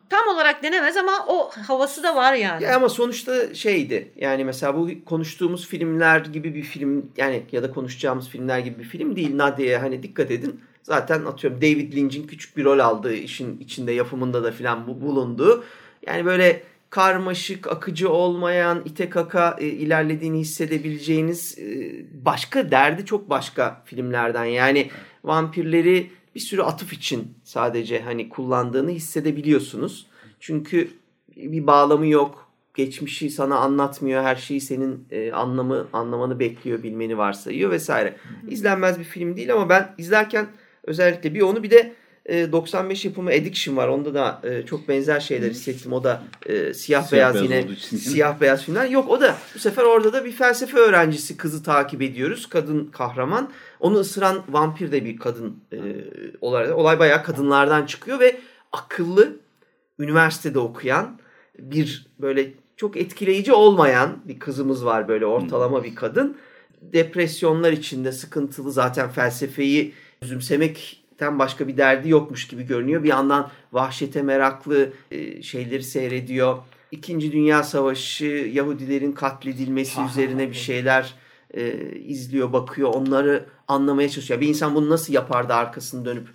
tam olarak denemez ama o havası da var yani. Ya ama sonuçta şeydi. Yani mesela bu konuştuğumuz filmler gibi bir film yani ya da konuşacağımız filmler gibi bir film değil. Nadia'ya hani dikkat edin. Zaten atıyorum David Lynch'in küçük bir rol aldığı işin içinde yapımında da filan bu bulunduğu. Yani böyle karmaşık, akıcı olmayan, ite kaka e, ilerlediğini hissedebileceğiniz e, başka derdi çok başka filmlerden. Yani vampirleri bir sürü atıf için sadece hani kullandığını hissedebiliyorsunuz. Çünkü bir bağlamı yok. Geçmişi sana anlatmıyor. Her şeyi senin e, anlamı anlamanı bekliyor, bilmeni varsayıyor vesaire. İzlenmez bir film değil ama ben izlerken özellikle bir onu bir de e, 95 yapımı Addiction var. Onda da e, çok benzer şeyler hissettim. O da e, siyah, Siyah beyaz, beyaz yine siyah beyaz filmler. Yok o da bu sefer orada da bir felsefe öğrencisi kızı takip ediyoruz. Kadın kahraman. Onu ısıran vampir de bir kadın e, olay. Olay bayağı kadınlardan çıkıyor ve akıllı üniversitede okuyan bir böyle çok etkileyici olmayan bir kızımız var böyle ortalama bir kadın. Depresyonlar içinde sıkıntılı zaten felsefeyi üzümsemekten başka bir derdi yokmuş gibi görünüyor. Bir yandan vahşete meraklı e, şeyleri seyrediyor. İkinci Dünya Savaşı Yahudilerin katledilmesi üzerine bir şeyler e, izliyor, bakıyor. Onları anlamaya çalışıyor. Bir insan bunu nasıl yapardı arkasını dönüp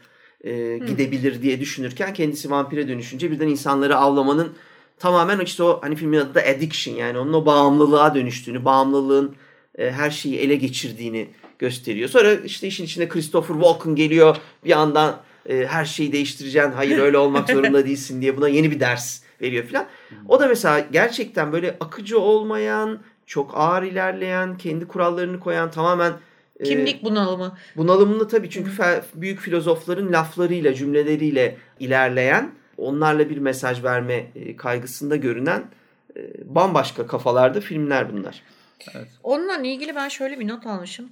e, gidebilir diye düşünürken kendisi vampire dönüşünce birden insanları avlamanın tamamen işte o hani filmin adı da addiction yani onun o bağımlılığa dönüştüğünü, bağımlılığın e, her şeyi ele geçirdiğini gösteriyor. Sonra işte işin içine Christopher Walken geliyor. Bir yandan e, her şeyi değiştireceksin. Hayır öyle olmak zorunda (laughs) değilsin diye buna yeni bir ders veriyor falan. O da mesela gerçekten böyle akıcı olmayan, çok ağır ilerleyen, kendi kurallarını koyan tamamen e, Kimlik bunalımı. bunalımlı tabii çünkü fe- büyük filozofların laflarıyla, cümleleriyle ilerleyen, onlarla bir mesaj verme e, kaygısında görünen e, bambaşka kafalarda filmler bunlar. Onunla ilgili ben şöyle bir not almışım.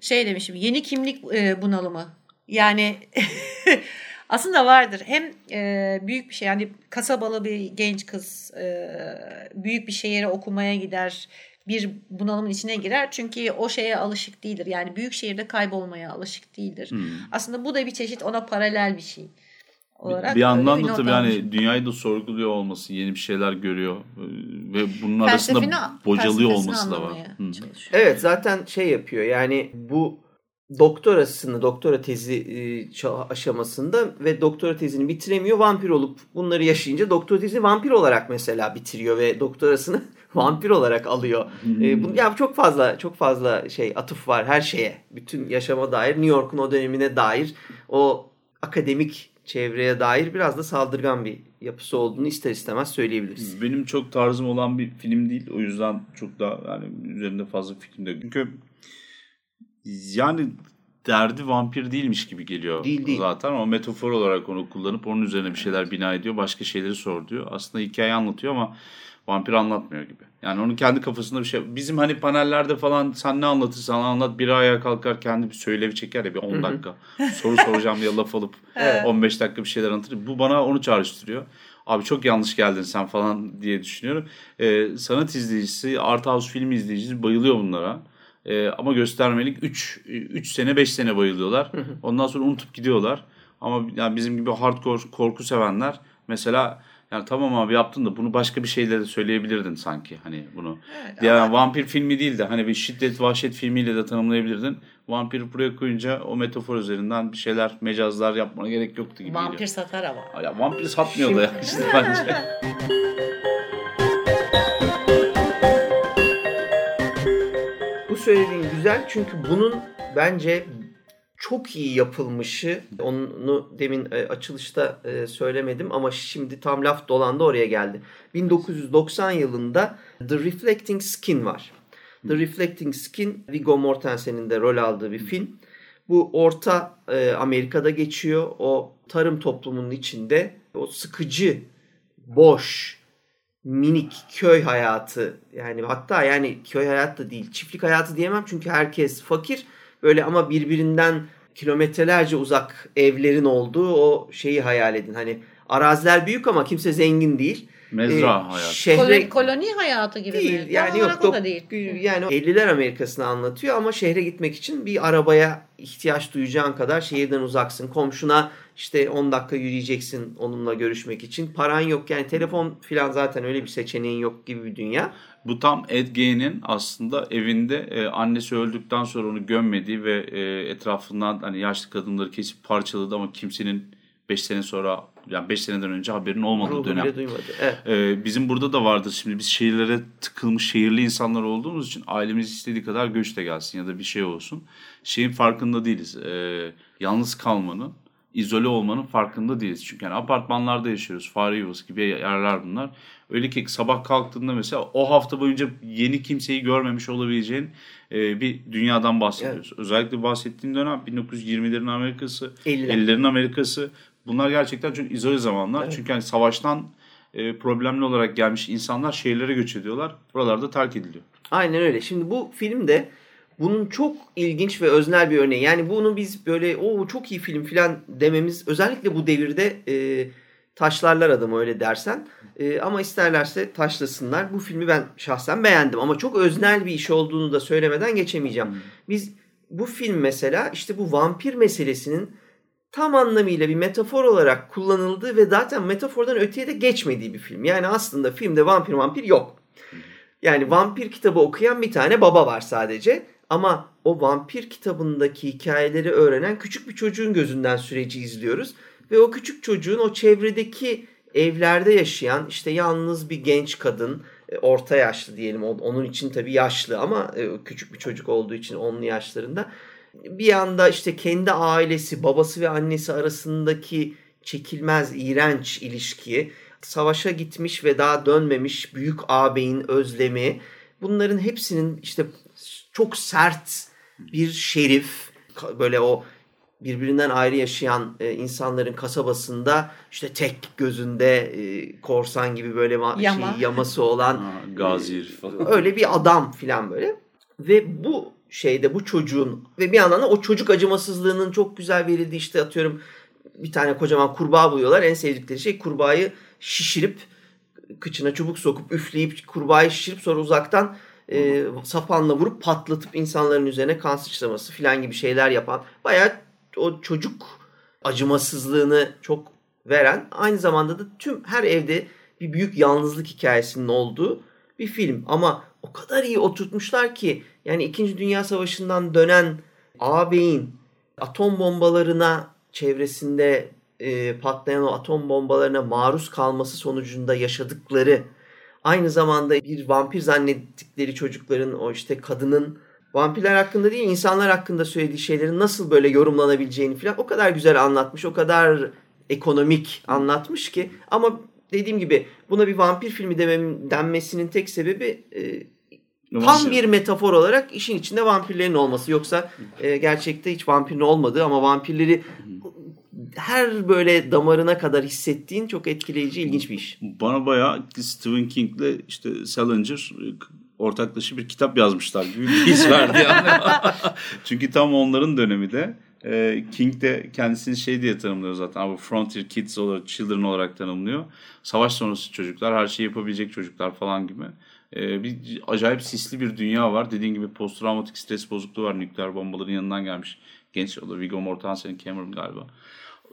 Şey demişim yeni kimlik e, bunalımı. Yani (laughs) aslında vardır. Hem e, büyük bir şey yani kasabalı bir genç kız e, büyük bir şehire okumaya gider. Bir bunalımın içine girer. Çünkü o şeye alışık değildir. Yani büyük şehirde kaybolmaya alışık değildir. Hmm. Aslında bu da bir çeşit ona paralel bir şey. Olarak bir yandan da tabii hani dünyayı da sorguluyor olması, yeni bir şeyler görüyor e, ve bunun arasında bocalıyor olması da var. Hı. Evet zaten şey yapıyor yani bu doktorasını, doktora tezi e, aşamasında ve doktora tezini bitiremiyor. Vampir olup bunları yaşayınca doktora tezini vampir olarak mesela bitiriyor ve doktorasını (laughs) vampir olarak alıyor. E, bu, ya çok fazla çok fazla şey atıf var her şeye. Bütün yaşama dair, New York'un o dönemine dair, o akademik çevreye dair biraz da saldırgan bir yapısı olduğunu ister istemez söyleyebiliriz. Benim çok tarzım olan bir film değil. O yüzden çok da yani üzerinde fazla fikrim de. Çünkü yani derdi vampir değilmiş gibi geliyor Değil, değil. zaten. O metafor olarak onu kullanıp onun üzerine bir şeyler bina ediyor. Başka şeyleri sor diyor. Aslında hikaye anlatıyor ama vampir anlatmıyor gibi. Yani onun kendi kafasında bir şey. Bizim hani panellerde falan sen ne anlatırsan anlat biri ayağa kalkar kendi bir söylevi çeker ya bir 10 dakika. Soru soracağım diye laf alıp (laughs) 15 dakika bir şeyler anlatır. Bu bana onu çağrıştırıyor. Abi çok yanlış geldin sen falan diye düşünüyorum. Ee, sanat izleyicisi, art house film izleyicisi bayılıyor bunlara. Ee, ama göstermelik 3 3 sene 5 sene bayılıyorlar. Ondan sonra unutup gidiyorlar. Ama yani bizim gibi hardcore korku sevenler mesela yani tamam abi yaptın da bunu başka bir şeyle de söyleyebilirdin sanki hani bunu. Evet, yani ama- vampir filmi değil de hani bir şiddet vahşet filmiyle de tanımlayabilirdin. Vampiri buraya koyunca o metafor üzerinden bir şeyler mecazlar yapmana gerek yoktu gibi Vampir geliyor. satar ama. Ya vampir satmıyor da ya işte bence. (laughs) söylediğin güzel çünkü bunun bence çok iyi yapılmışı onu demin e, açılışta e, söylemedim ama şimdi tam laf dolandı oraya geldi. 1990 yılında The Reflecting Skin var. The Reflecting Skin Viggo Mortensen'in de rol aldığı bir film. Bu Orta e, Amerika'da geçiyor. O tarım toplumunun içinde o sıkıcı, boş, minik köy hayatı yani hatta yani köy hayatı da değil çiftlik hayatı diyemem çünkü herkes fakir böyle ama birbirinden kilometrelerce uzak evlerin olduğu o şeyi hayal edin. Hani araziler büyük ama kimse zengin değil. Mezra Ee, hayatı. Şehre Koloni, koloni hayatı gibi değil mi? yani Tam yok dok- değil. yani 50'ler Amerika'sını anlatıyor ama şehre gitmek için bir arabaya ihtiyaç duyacağın kadar şehirden uzaksın. Komşuna işte 10 dakika yürüyeceksin onunla görüşmek için. Paran yok yani telefon filan zaten öyle bir seçeneğin yok gibi bir dünya. Bu tam Ed Gein'in aslında evinde e, annesi öldükten sonra onu gömmediği ve e, etrafından hani yaşlı kadınları kesip parçaladı ama kimsenin 5 sene sonra yani 5 seneden önce haberin olmadığı Ruhu dönem. duymadı. Evet. Ee, bizim burada da vardır şimdi biz şehirlere tıkılmış şehirli insanlar olduğumuz için ailemiz istediği kadar göç de gelsin ya da bir şey olsun. Şeyin farkında değiliz. Ee, yalnız kalmanın, izole olmanın farkında değiliz. Çünkü yani apartmanlarda yaşıyoruz. Fare yuvası gibi yerler bunlar. Öyle ki sabah kalktığında mesela o hafta boyunca yeni kimseyi görmemiş olabileceğin e, bir dünyadan bahsediyoruz. Özellikle bahsettiğim dönem 1920'lerin Amerika'sı, 50'ler. 50'lerin Amerika'sı. Bunlar gerçekten çok izole zamanlar. Evet. Çünkü hani savaştan e, problemli olarak gelmiş insanlar şehirlere göç ediyorlar. Buralarda terk ediliyor. Aynen öyle. Şimdi bu filmde bunun çok ilginç ve öznel bir örneği. Yani bunu biz böyle o çok iyi film filan dememiz özellikle bu devirde e, taşlarlar adamı öyle dersen. E, ama isterlerse taşlasınlar. Bu filmi ben şahsen beğendim ama çok öznel bir iş olduğunu da söylemeden geçemeyeceğim. Biz bu film mesela işte bu vampir meselesinin tam anlamıyla bir metafor olarak kullanıldığı ve zaten metafordan öteye de geçmediği bir film. Yani aslında filmde vampir vampir yok. Yani vampir kitabı okuyan bir tane baba var sadece. Ama o vampir kitabındaki hikayeleri öğrenen küçük bir çocuğun gözünden süreci izliyoruz. Ve o küçük çocuğun o çevredeki evlerde yaşayan işte yalnız bir genç kadın, e, orta yaşlı diyelim. Onun için tabii yaşlı ama e, küçük bir çocuk olduğu için onlu yaşlarında. Bir yanda işte kendi ailesi, babası ve annesi arasındaki çekilmez, iğrenç ilişkiyi, savaşa gitmiş ve daha dönmemiş büyük ağabeyin özlemi, bunların hepsinin işte çok sert bir şerif, böyle o birbirinden ayrı yaşayan e, insanların kasabasında işte tek gözünde e, korsan gibi böyle ma- Yama. şey, yaması olan Ha, gazi herif falan. öyle bir adam filan böyle. Ve bu şeyde bu çocuğun ve bir yandan da o çocuk acımasızlığının çok güzel verildiği işte atıyorum bir tane kocaman kurbağa buluyorlar. En sevdikleri şey kurbağayı şişirip kıçına çubuk sokup üfleyip kurbağayı şişirip sonra uzaktan e, sapanla vurup patlatıp insanların üzerine kan sıçraması filan gibi şeyler yapan bayağı o çocuk acımasızlığını çok veren aynı zamanda da tüm her evde bir büyük yalnızlık hikayesinin olduğu bir film ama kadar iyi oturtmuşlar ki yani 2. Dünya Savaşı'ndan dönen ağabeyin atom bombalarına çevresinde e, patlayan o atom bombalarına maruz kalması sonucunda yaşadıkları aynı zamanda bir vampir zannettikleri çocukların o işte kadının vampirler hakkında değil insanlar hakkında söylediği şeylerin nasıl böyle yorumlanabileceğini falan o kadar güzel anlatmış o kadar ekonomik anlatmış ki ama dediğim gibi buna bir vampir filmi demem, denmesinin tek sebebi e, Tam bir metafor olarak işin içinde vampirlerin olması. Yoksa e, gerçekte hiç vampirin olmadığı ama vampirleri her böyle damarına kadar hissettiğin çok etkileyici, ilginç bir iş. Bana bayağı Stephen King'le işte Salinger ortaklaşa bir kitap yazmışlar gibi bir his verdi yani. (laughs) Çünkü tam onların dönemi de e, King de kendisini şey diye tanımlıyor zaten. Bu Frontier Kids olarak, Children olarak tanımlıyor. Savaş sonrası çocuklar, her şeyi yapabilecek çocuklar falan gibi. E, bir acayip sisli bir dünya var. Dediğin gibi post travmatik stres bozukluğu var. Nükleer bombaların yanından gelmiş. Genç o da Viggo Mortensen'in Cameron galiba.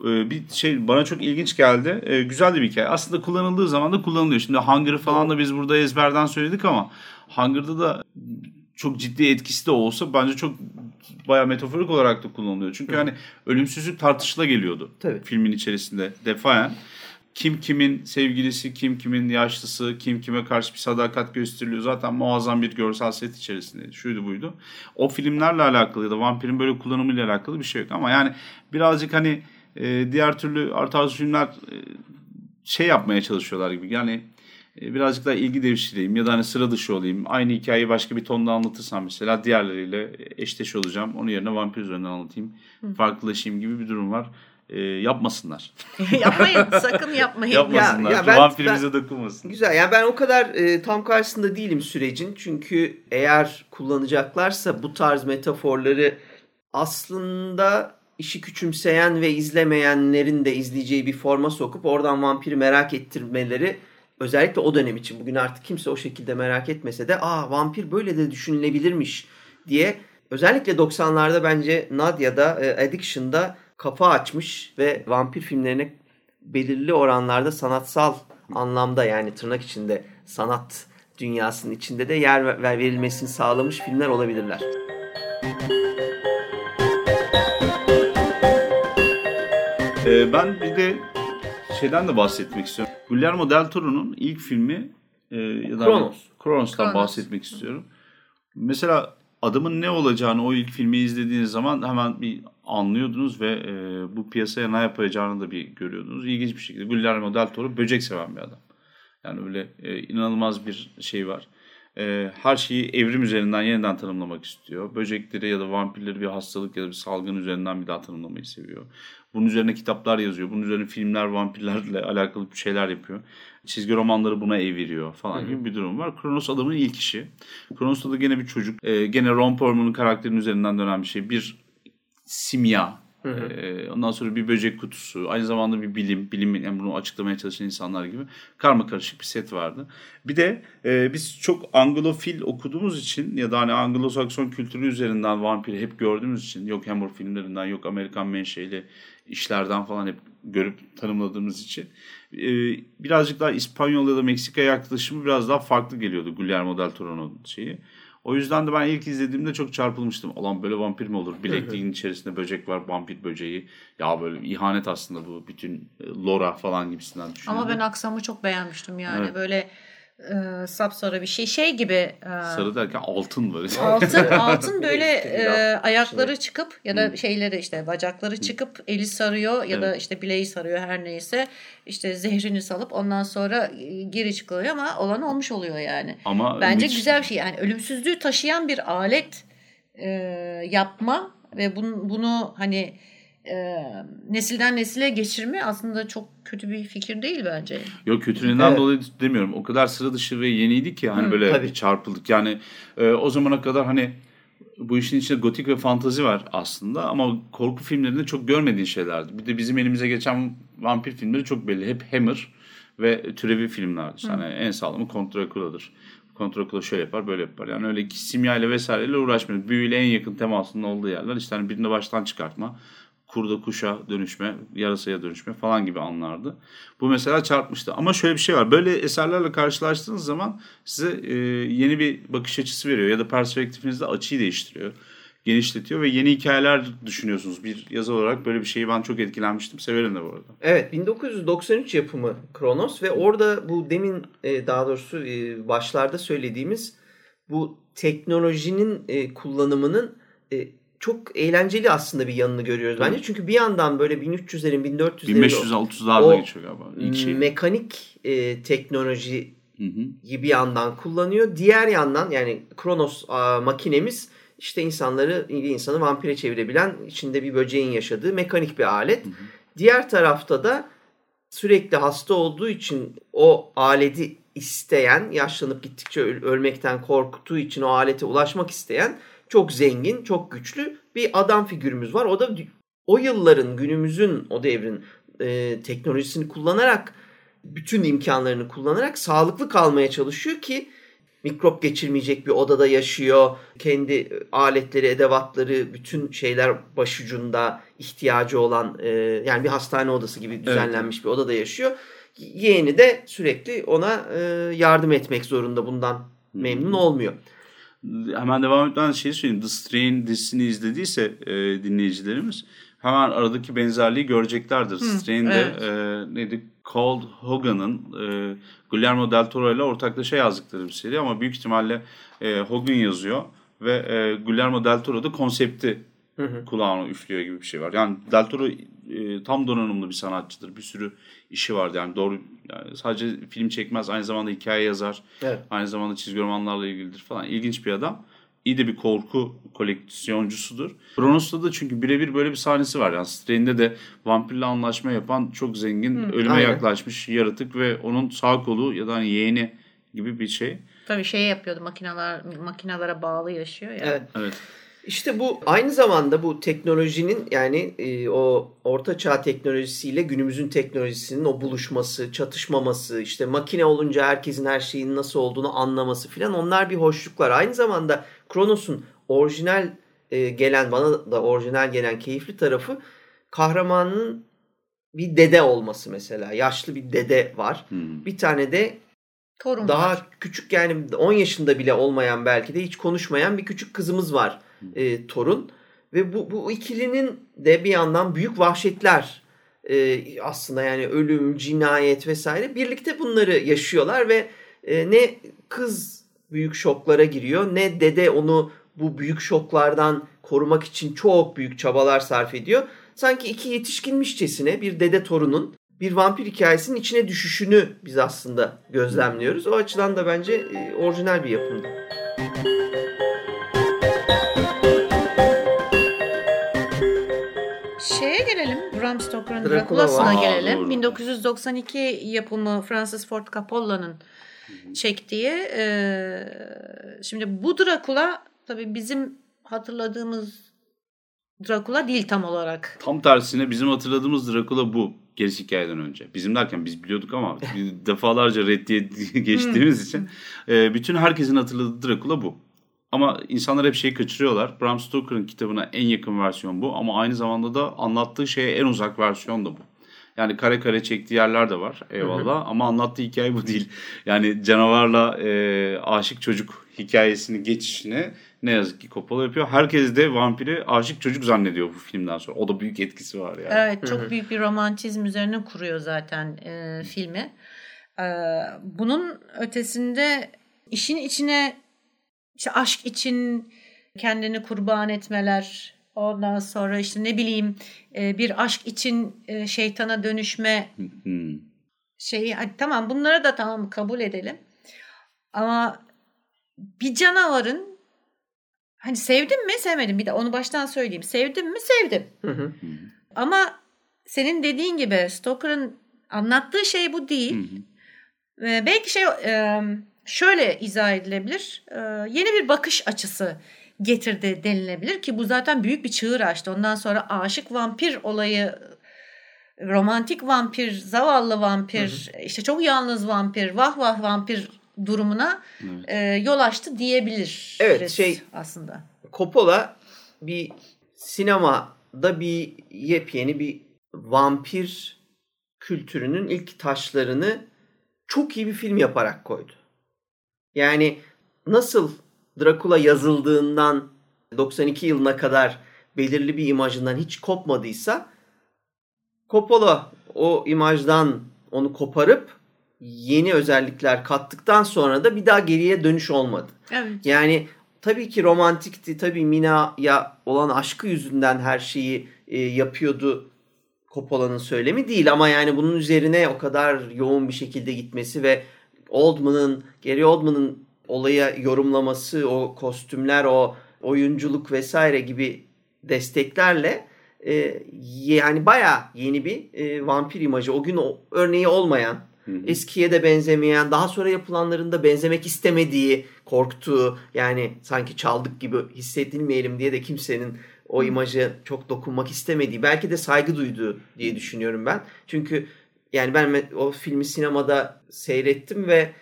E, bir şey bana çok ilginç geldi. E, güzel de bir hikaye. Aslında kullanıldığı zaman da kullanılıyor. Şimdi Hunger'ı falan da biz burada ezberden söyledik ama Hunger'da da çok ciddi etkisi de olsa bence çok bayağı metaforik olarak da kullanılıyor. Çünkü Hı. hani ölümsüzlük tartışıla geliyordu Tabii. filmin içerisinde defayen. Kim kimin sevgilisi, kim kimin yaşlısı, kim kime karşı bir sadakat gösteriliyor. Zaten muazzam bir görsel set içerisinde. Şuydu buydu. O filmlerle alakalı ya da vampirin böyle kullanımıyla alakalı bir şey yok. Ama yani birazcık hani e, diğer türlü artı filmler e, şey yapmaya çalışıyorlar gibi. Yani e, birazcık daha ilgi devşireyim ya da hani sıra dışı olayım. Aynı hikayeyi başka bir tonda anlatırsam mesela diğerleriyle eşdeş olacağım. Onun yerine vampir üzerinden anlatayım. Hı. Farklılaşayım gibi bir durum var. E, yapmasınlar. (laughs) yapmayın sakın yapmayın. Yapmasınlar. Ya, ya ben, Vampirimize ben, dokunmasın. Güzel yani ben o kadar e, tam karşısında değilim sürecin. Çünkü eğer kullanacaklarsa bu tarz metaforları aslında işi küçümseyen ve izlemeyenlerin de izleyeceği bir forma sokup oradan vampiri merak ettirmeleri özellikle o dönem için bugün artık kimse o şekilde merak etmese de aa vampir böyle de düşünülebilirmiş diye özellikle 90'larda bence Nadia'da e, Addiction'da kafa açmış ve vampir filmlerine belirli oranlarda sanatsal anlamda yani tırnak içinde sanat dünyasının içinde de yer verilmesini sağlamış filmler olabilirler. Ee, ben bir de şeyden de bahsetmek istiyorum. Guillermo del Toro'nun ilk filmi e, ya da Kronos. Kronos'tan Kronos. bahsetmek istiyorum. Mesela adamın ne olacağını o ilk filmi izlediğiniz zaman hemen bir anlıyordunuz ve e, bu piyasaya ne yapacağını da bir görüyordunuz. İlginç bir şekilde Guillermo del Toro böcek seven bir adam. Yani öyle e, inanılmaz bir şey var. E, her şeyi evrim üzerinden yeniden tanımlamak istiyor. Böcekleri ya da vampirleri bir hastalık ya da bir salgın üzerinden bir daha tanımlamayı seviyor. Bunun üzerine kitaplar yazıyor. Bunun üzerine filmler, vampirlerle alakalı bir şeyler yapıyor. Çizgi romanları buna eviriyor falan Hı-hı. gibi bir durum var. Kronos adamın ilk işi. Kronos'ta da gene bir çocuk. E, gene Ron Perlman'ın karakterinin üzerinden dönen bir şey. Bir simya Hı hı. Ee, ondan sonra bir böcek kutusu, aynı zamanda bir bilim, bilim yani bunu açıklamaya çalışan insanlar gibi karma karışık bir set vardı. Bir de e, biz çok Anglofil okuduğumuz için ya da hani Anglo-Sakson kültürü üzerinden vampiri hep gördüğümüz için yok Hammer filmlerinden yok Amerikan menşeli işlerden falan hep görüp tanımladığımız için e, birazcık daha İspanyol ya da Meksika yaklaşımı biraz daha farklı geliyordu Guillermo del Toro'nun şeyi. O yüzden de ben ilk izlediğimde çok çarpılmıştım. Alan böyle vampir mi olur? Bilekliğin içerisinde böcek var, vampir böceği. Ya böyle ihanet aslında bu bütün e, lora falan gibisinden düşünüyorum. Ama ben aksamı çok beğenmiştim yani. Evet. Böyle e, sapsarı bir şey. Şey gibi. E, Sarı derken altın böyle. (laughs) Altın, altın böyle e, ayakları çıkıp ya da şeyleri işte bacakları çıkıp eli sarıyor ya da işte bileği sarıyor her neyse. işte zehrini salıp ondan sonra e, geri çıkıyor ama olan olmuş oluyor yani. Ama Bence hiç... güzel bir şey. Yani ölümsüzlüğü taşıyan bir alet e, yapma ve bunu, bunu hani e, nesilden nesile geçirme aslında çok kötü bir fikir değil bence. Yok kötülüğünden evet. dolayı demiyorum. O kadar sıra dışı ve yeniydi ki hani Hı, böyle tabii. çarpıldık. Yani e, o zamana kadar hani bu işin içinde gotik ve fantazi var aslında ama korku filmlerinde çok görmediğin şeylerdi. Bir de bizim elimize geçen vampir filmleri çok belli. Hep Hammer ve türevi filmlerdi. İşte hani en sağlamı Contra Contra şöyle yapar böyle yapar. Yani öyle simya ile vesaireyle uğraşmıyor. Büyüyle en yakın temasının olduğu yerler. İşte hani birini baştan çıkartma kurda kuşa dönüşme, yarasaya dönüşme falan gibi anlardı. Bu mesela çarpmıştı. Ama şöyle bir şey var. Böyle eserlerle karşılaştığınız zaman size e, yeni bir bakış açısı veriyor ya da perspektifinizde açıyı değiştiriyor. Genişletiyor ve yeni hikayeler düşünüyorsunuz. Bir yazı olarak böyle bir şeyi ben çok etkilenmiştim. Severim de bu arada. Evet 1993 yapımı Kronos ve orada bu demin e, daha doğrusu e, başlarda söylediğimiz bu teknolojinin e, kullanımının çok eğlenceli aslında bir yanını görüyoruz bence. Çünkü bir yandan böyle 1300'lerin 1400'lerin 1500-600'larda geçiyor galiba ilk şey. Mekanik e, teknoloji bir yandan kullanıyor. Diğer yandan yani Kronos a, makinemiz işte insanları insanı vampire çevirebilen içinde bir böceğin yaşadığı mekanik bir alet. Hı hı. Diğer tarafta da sürekli hasta olduğu için o aleti isteyen, yaşlanıp gittikçe ölmekten korktuğu için o alete ulaşmak isteyen çok zengin, çok güçlü bir adam figürümüz var. O da o yılların, günümüzün, o devrin e, teknolojisini kullanarak, bütün imkanlarını kullanarak sağlıklı kalmaya çalışıyor ki mikrop geçirmeyecek bir odada yaşıyor. Kendi aletleri, edevatları, bütün şeyler başucunda ihtiyacı olan e, yani bir hastane odası gibi düzenlenmiş evet. bir odada yaşıyor. Yeğeni de sürekli ona e, yardım etmek zorunda bundan memnun olmuyor. Hemen devam etmeden şey söyleyeyim. The Strain dizisini izlediyse e, dinleyicilerimiz hemen aradaki benzerliği göreceklerdir. Strain'de evet. e, neydi? Cold Hogan'ın e, Guillermo del Toro ile ortaklaşa yazdıkları bir seri ama büyük ihtimalle e, Hogan yazıyor ve e, Guillermo del Toro da konsepti hı hı. kulağına üflüyor gibi bir şey var. Yani Del Toro e, tam donanımlı bir sanatçıdır. Bir sürü işi vardı yani doğru yani sadece film çekmez aynı zamanda hikaye yazar. Evet. Aynı zamanda çizgi romanlarla ilgilidir falan. İlginç bir adam iyi de bir korku koleksiyoncusudur. Kronos'ta da çünkü birebir böyle bir sahnesi var. Yani Strain'de de vampirle anlaşma yapan çok zengin, Hı, ölüme aynen. yaklaşmış yaratık ve onun sağ kolu ya da hani yeğeni gibi bir şey. Tabii şey yapıyordu makineler makinalara bağlı yaşıyor ya. Evet. evet. İşte bu aynı zamanda bu teknolojinin yani e, o orta çağ teknolojisiyle günümüzün teknolojisinin o buluşması, çatışmaması, işte makine olunca herkesin her şeyin nasıl olduğunu anlaması filan onlar bir hoşluklar. Aynı zamanda Kronos'un orijinal e, gelen bana da orijinal gelen keyifli tarafı kahramanın bir dede olması mesela. Yaşlı bir dede var. Hmm. Bir tane de Torun daha var. küçük yani 10 yaşında bile olmayan belki de hiç konuşmayan bir küçük kızımız var e, torun. Ve bu, bu ikilinin de bir yandan büyük vahşetler e, aslında yani ölüm, cinayet vesaire birlikte bunları yaşıyorlar ve e, ne kız büyük şoklara giriyor ne dede onu bu büyük şoklardan korumak için çok büyük çabalar sarf ediyor. Sanki iki yetişkinmişçesine bir dede torunun bir vampir hikayesinin içine düşüşünü biz aslında gözlemliyoruz. O açıdan da bence e, orijinal bir yapımdı. Şeye Bram Stoker'ın Dracula'sına gelelim. Aa, 1992 yapımı Francis Ford Coppola'nın çektiği. E, şimdi bu Dracula tabii bizim hatırladığımız Dracula değil tam olarak. Tam tersine bizim hatırladığımız Dracula bu. Gerisi hikayeden önce. Bizim derken biz biliyorduk ama (laughs) defalarca reddiye geçtiğimiz için e, bütün herkesin hatırladığı Dracula bu. Ama insanlar hep şeyi kaçırıyorlar. Bram Stoker'ın kitabına en yakın versiyon bu ama aynı zamanda da anlattığı şeye en uzak versiyon da bu. Yani kare kare çektiği yerler de var eyvallah hı hı. ama anlattığı hikaye bu değil. Yani canavarla e, aşık çocuk hikayesini geçişini ne yazık ki Coppola yapıyor. Herkes de vampiri aşık çocuk zannediyor bu filmden sonra. O da büyük etkisi var yani. Evet çok büyük bir romantizm üzerine kuruyor zaten e, filmi. E, bunun ötesinde işin içine işte aşk için kendini kurban etmeler, ondan sonra işte ne bileyim e, bir aşk için e, şeytana dönüşme şeyi hadi tamam bunları da tamam kabul edelim. Ama bir canavarın hani sevdim mi sevmedim bir de onu baştan söyleyeyim. Sevdim mi sevdim. Ama senin dediğin gibi Stoker'ın anlattığı şey bu değil. Belki şey şöyle izah edilebilir. E, yeni bir bakış açısı getirdi denilebilir ki bu zaten büyük bir çığır açtı. Ondan sonra aşık vampir olayı romantik vampir, zavallı vampir, hı hı. işte çok yalnız vampir, vah vah vampir durumuna evet. e, yol açtı diyebilir. Evet şey aslında. Coppola bir sinemada bir yepyeni bir vampir kültürünün ilk taşlarını çok iyi bir film yaparak koydu. Yani nasıl Dracula yazıldığından 92 yılına kadar belirli bir imajından hiç kopmadıysa Coppola o imajdan onu koparıp yeni özellikler kattıktan sonra da bir daha geriye dönüş olmadı. Evet. Yani tabii ki romantikti. Tabii Mina'ya olan aşkı yüzünden her şeyi e, yapıyordu Coppola'nın söylemi değil ama yani bunun üzerine o kadar yoğun bir şekilde gitmesi ve Oldman'ın, Gary Oldman'ın olaya yorumlaması, o kostümler, o oyunculuk vesaire gibi desteklerle e, yani bayağı yeni bir e, vampir imajı. O gün o örneği olmayan, eskiye de benzemeyen, daha sonra yapılanlarında benzemek istemediği, korktuğu yani sanki çaldık gibi hissedilmeyelim diye de kimsenin o imajı çok dokunmak istemediği, belki de saygı duyduğu diye düşünüyorum ben. Çünkü yani ben o filmi sinemada seyrettim ve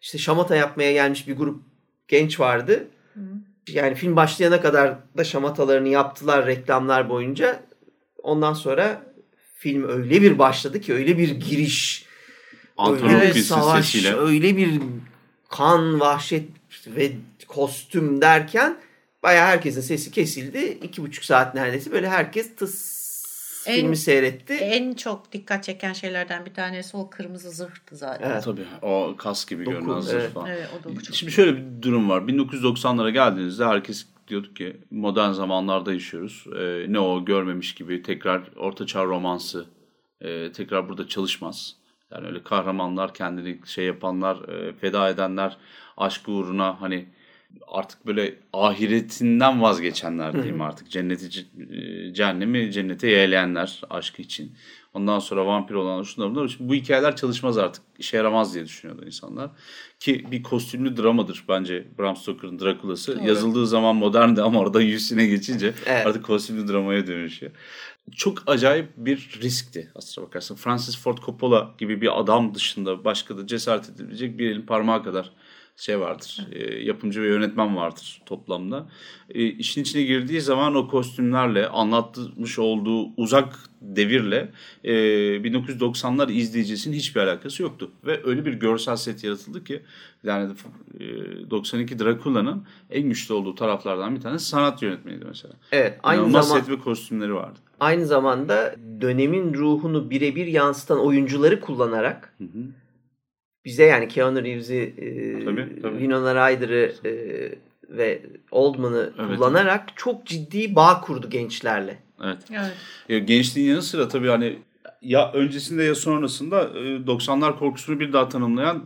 işte şamata yapmaya gelmiş bir grup genç vardı. Yani film başlayana kadar da şamatalarını yaptılar reklamlar boyunca. Ondan sonra film öyle bir başladı ki öyle bir giriş, öyle bir savaş, sesiyle. öyle bir kan, vahşet ve kostüm derken bayağı herkesin sesi kesildi. İki buçuk saat neredeyse böyle herkes tıs en, filmi seyretti. En çok dikkat çeken şeylerden bir tanesi o kırmızı zırhtı zaten. Evet. Tabii o kas gibi doku, görünen zırh evet. falan. Evet, o doku çok Şimdi şöyle bir durum var. 1990'lara geldiğinizde herkes diyordu ki modern zamanlarda yaşıyoruz. Ee, ne o görmemiş gibi tekrar ortaçağ romansı e, tekrar burada çalışmaz. Yani öyle kahramanlar kendini şey yapanlar, e, feda edenler aşk uğruna hani artık böyle ahiretinden vazgeçenler diyeyim artık. Cenneti e, cehennemi cennete yeğleyenler aşkı için. Ondan sonra vampir olanlar şunlar bunlar. Bu hikayeler çalışmaz artık. işe yaramaz diye düşünüyordu insanlar. Ki bir kostümlü dramadır bence Bram Stoker'ın Drakula'sı. Evet. Yazıldığı zaman moderndi ama orada yüzüne geçince (laughs) evet. artık kostümlü dramaya dönüşüyor. Çok acayip bir riskti aslına bakarsan. Francis Ford Coppola gibi bir adam dışında başka da cesaret edilecek bir elin parmağı kadar şey vardır. E, yapımcı ve yönetmen vardır toplamda. E, işin içine girdiği zaman o kostümlerle anlatmış olduğu uzak devirle e, 1990'lar izleyicisinin hiçbir alakası yoktu. Ve öyle bir görsel set yaratıldı ki yani e, 92 Dracula'nın en güçlü olduğu taraflardan bir tanesi sanat yönetmeniydi mesela. Evet. Aynı İnanılmaz zaman, set ve kostümleri vardı. Aynı zamanda dönemin ruhunu birebir yansıtan oyuncuları kullanarak hı hı bize yani Keanu Reeves'i, e, Winona Ryder'ı e, ve Oldman'ı evet. kullanarak çok ciddi bağ kurdu gençlerle. Evet. evet. Ya, gençliğin yanı sıra tabii hani ya öncesinde ya sonrasında e, 90'lar korkusunu bir daha tanımlayan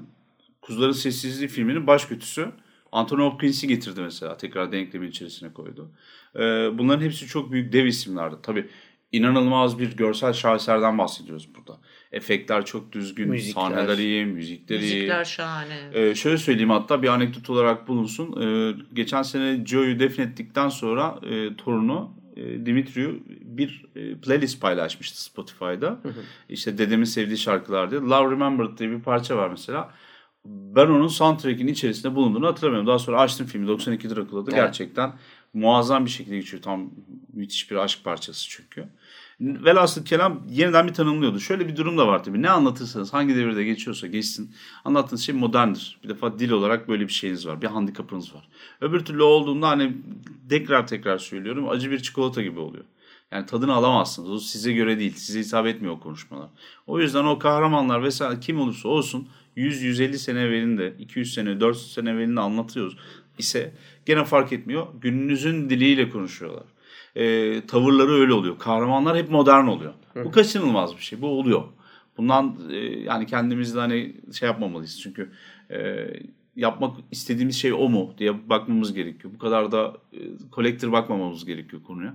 Kuzuların Sessizliği filminin baş kötüsü Anthony Hopkins'i getirdi mesela tekrar denklemin içerisine koydu. E, bunların hepsi çok büyük dev isimlerdi. Tabii inanılmaz bir görsel şaheserden bahsediyoruz burada. Efektler çok düzgün, müzikler. sahneler iyi, müzikler iyi. Müzikler şahane. Ee, şöyle söyleyeyim hatta bir anekdot olarak bulunsun. Ee, geçen sene Joe'yu defnettikten sonra e, torunu e, Dimitri'yu bir e, playlist paylaşmıştı Spotify'da. Hı hı. İşte dedemin sevdiği şarkılar diye. Love Remembered diye bir parça var mesela. Ben onun soundtrack'in içerisinde bulunduğunu hatırlamıyorum. Daha sonra açtım filmi 92 Dracula'da. Evet. Gerçekten muazzam bir şekilde geçiyor. Tam müthiş bir aşk parçası çünkü. Velhasıl kelam yeniden bir tanımlıyordu. Şöyle bir durum da var tabii. Ne anlatırsanız hangi devirde geçiyorsa geçsin. Anlattığınız şey moderndir. Bir defa dil olarak böyle bir şeyiniz var. Bir handikapınız var. Öbür türlü olduğunda hani tekrar tekrar söylüyorum acı bir çikolata gibi oluyor. Yani tadını alamazsınız. O size göre değil. Size hitap etmiyor o konuşmalar. O yüzden o kahramanlar vesaire kim olursa olsun 100-150 sene evvelinde, 200 sene, 400 sene evvelinde anlatıyoruz ise gene fark etmiyor. Gününüzün diliyle konuşuyorlar e, tavırları öyle oluyor. Kahramanlar hep modern oluyor. Hı. Bu kaçınılmaz bir şey. Bu oluyor. Bundan e, yani kendimizde hani şey yapmamalıyız. Çünkü e, yapmak istediğimiz şey o mu diye bakmamız gerekiyor. Bu kadar da e, bakmamamız gerekiyor konuya.